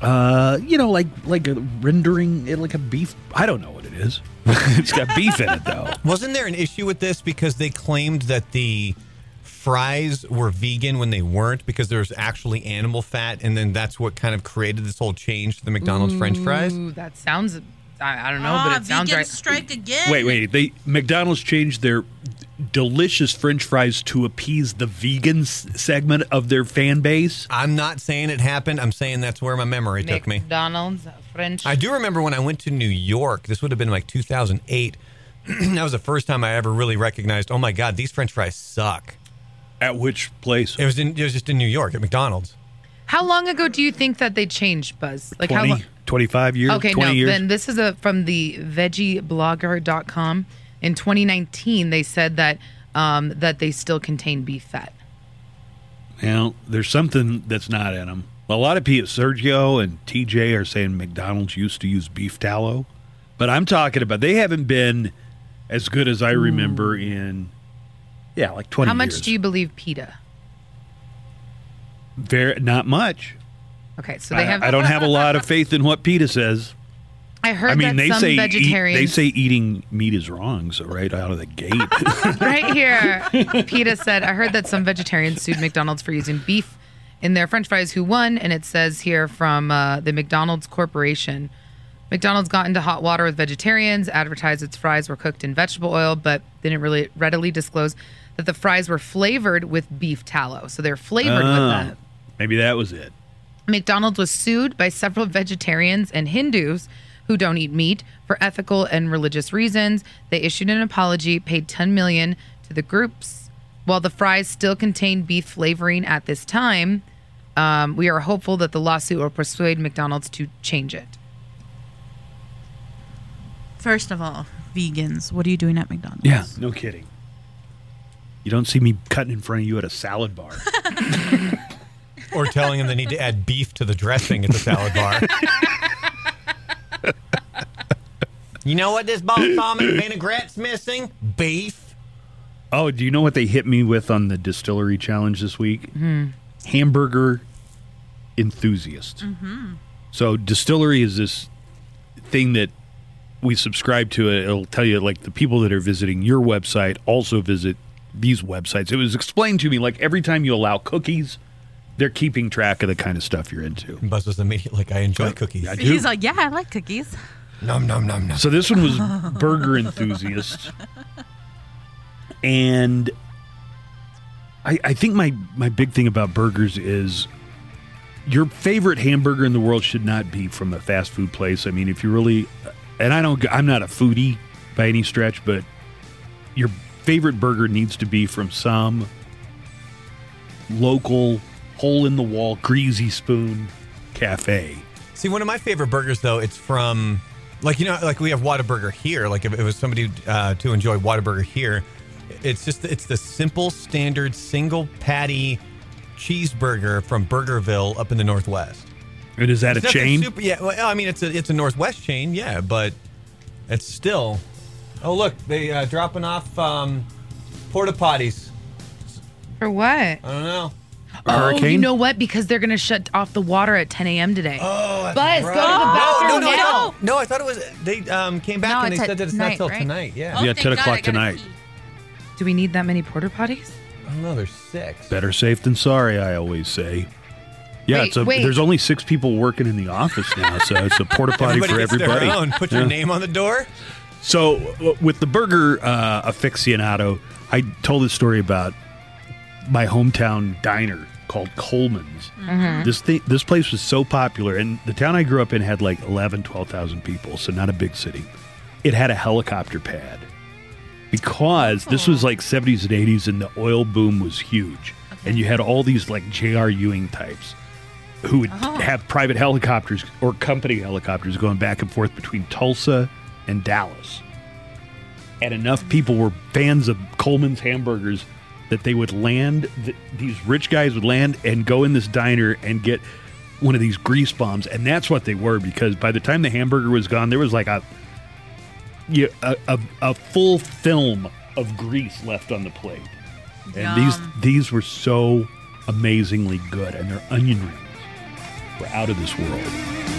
uh, you know, like like a rendering it like a beef. I don't know what it is. it's got beef in it though. Wasn't there an issue with this because they claimed that the fries were vegan when they weren't because there was actually animal fat, and then that's what kind of created this whole change to the McDonald's French fries? That sounds. I, I don't know, Ah, but it sounds vegan right. strike again. Wait, wait. They McDonald's changed their delicious French fries to appease the vegan s- segment of their fan base. I'm not saying it happened. I'm saying that's where my memory took me. McDonald's French. I do remember when I went to New York. This would have been like 2008. that was the first time I ever really recognized. Oh my God, these French fries suck. At which place? It was in. It was just in New York at McDonald's. How long ago do you think that they changed, Buzz? Like how 20, long? 25 years. Okay, 20 no. years. Then this is a from the veggieblogger.com. In 2019, they said that um, that they still contain beef fat. Now, there's something that's not in them. A lot of people, Sergio and TJ, are saying McDonald's used to use beef tallow, but I'm talking about they haven't been as good as I remember in, yeah, like 20 How much years. do you believe PETA? Very not much. Okay, so they I, have. I don't have a lot of faith in what PETA says. I heard I mean, that they some say eat, vegetarians. they say eating meat is wrong. So right out of the gate, right here, PETA said, I heard that some vegetarians sued McDonald's for using beef in their french fries. Who won? And it says here from uh, the McDonald's Corporation McDonald's got into hot water with vegetarians, advertised its fries were cooked in vegetable oil, but didn't really readily disclose that the fries were flavored with beef tallow. So they're flavored with Oh, that. maybe that was it. McDonald's was sued by several vegetarians and Hindus who don't eat meat for ethical and religious reasons. They issued an apology, paid 10 million to the groups. While the fries still contain beef flavoring at this time, um, we are hopeful that the lawsuit will persuade McDonald's to change it. First of all, vegans, what are you doing at McDonald's? Yeah, no kidding. You don't see me cutting in front of you at a salad bar. Or telling them they need to add beef to the dressing at the salad bar. you know what this balsamic vinaigrette's missing? Beef. Oh, do you know what they hit me with on the distillery challenge this week? Hmm. Hamburger enthusiast. Mm-hmm. So distillery is this thing that we subscribe to. It'll tell you like the people that are visiting your website also visit these websites. It was explained to me like every time you allow cookies, they're keeping track of the kind of stuff you're into. Buzz was immediately like, I enjoy cookies. I do. He's like, yeah, I like cookies. Num num num num. So this one was burger enthusiast, and I, I think my my big thing about burgers is your favorite hamburger in the world should not be from a fast food place. I mean, if you really, and I don't, I'm not a foodie by any stretch, but your favorite burger needs to be from some local hole in the wall greasy spoon cafe. See, one of my favorite burgers, though, it's from, like, you know, like we have Whataburger here. Like, if it was somebody uh, to enjoy Whataburger here, it's just, it's the simple, standard, single patty cheeseburger from Burgerville up in the Northwest. And is that It's a chain? Super, yeah, well, I mean, it's a, it's a Northwest chain, yeah, but it's still. Oh, look, they uh, dropping off um, porta potties. For what? I don't know. A Oh, you know what? Because they're going to shut off the water at 10 a.m. today. Oh, Buzz, go to the No, bathroom no, no, I now. thought, no, I thought it was. They um, came back No, and they said that it's not night, till right? tonight. Yeah. Oh, Yeah, 10 God, o'clock tonight. Do we need that many porta potties? I don't know. There's six. Better safe than sorry, I always say. Yeah, Wait, it's a, wait. there's only six people working in the office now, so it's a porta potty for gets everybody. their own. Put your Yeah. name on the door. So, with the burger uh, aficionado, I told this story about my hometown diner called Coleman's. Mm-hmm. This thing, this place was so popular, and the town I grew up in had like 11, 12,000 people, so not a big city. It had a helicopter pad because this was like 70s and 80s, and the oil boom was huge, and you had all these like J.R. Ewing types who would uh-huh. have private helicopters or company helicopters going back and forth between Tulsa and Dallas. And enough people were fans of Coleman's hamburgers that they would land, th- these rich guys would land and go in this diner and get one of these grease bombs. And that's what they were because by the time the hamburger was gone, there was like a, yeah, a, a, a full film of grease left on the plate. And these Yum. these were so amazingly good, and their onion rings were out of this world.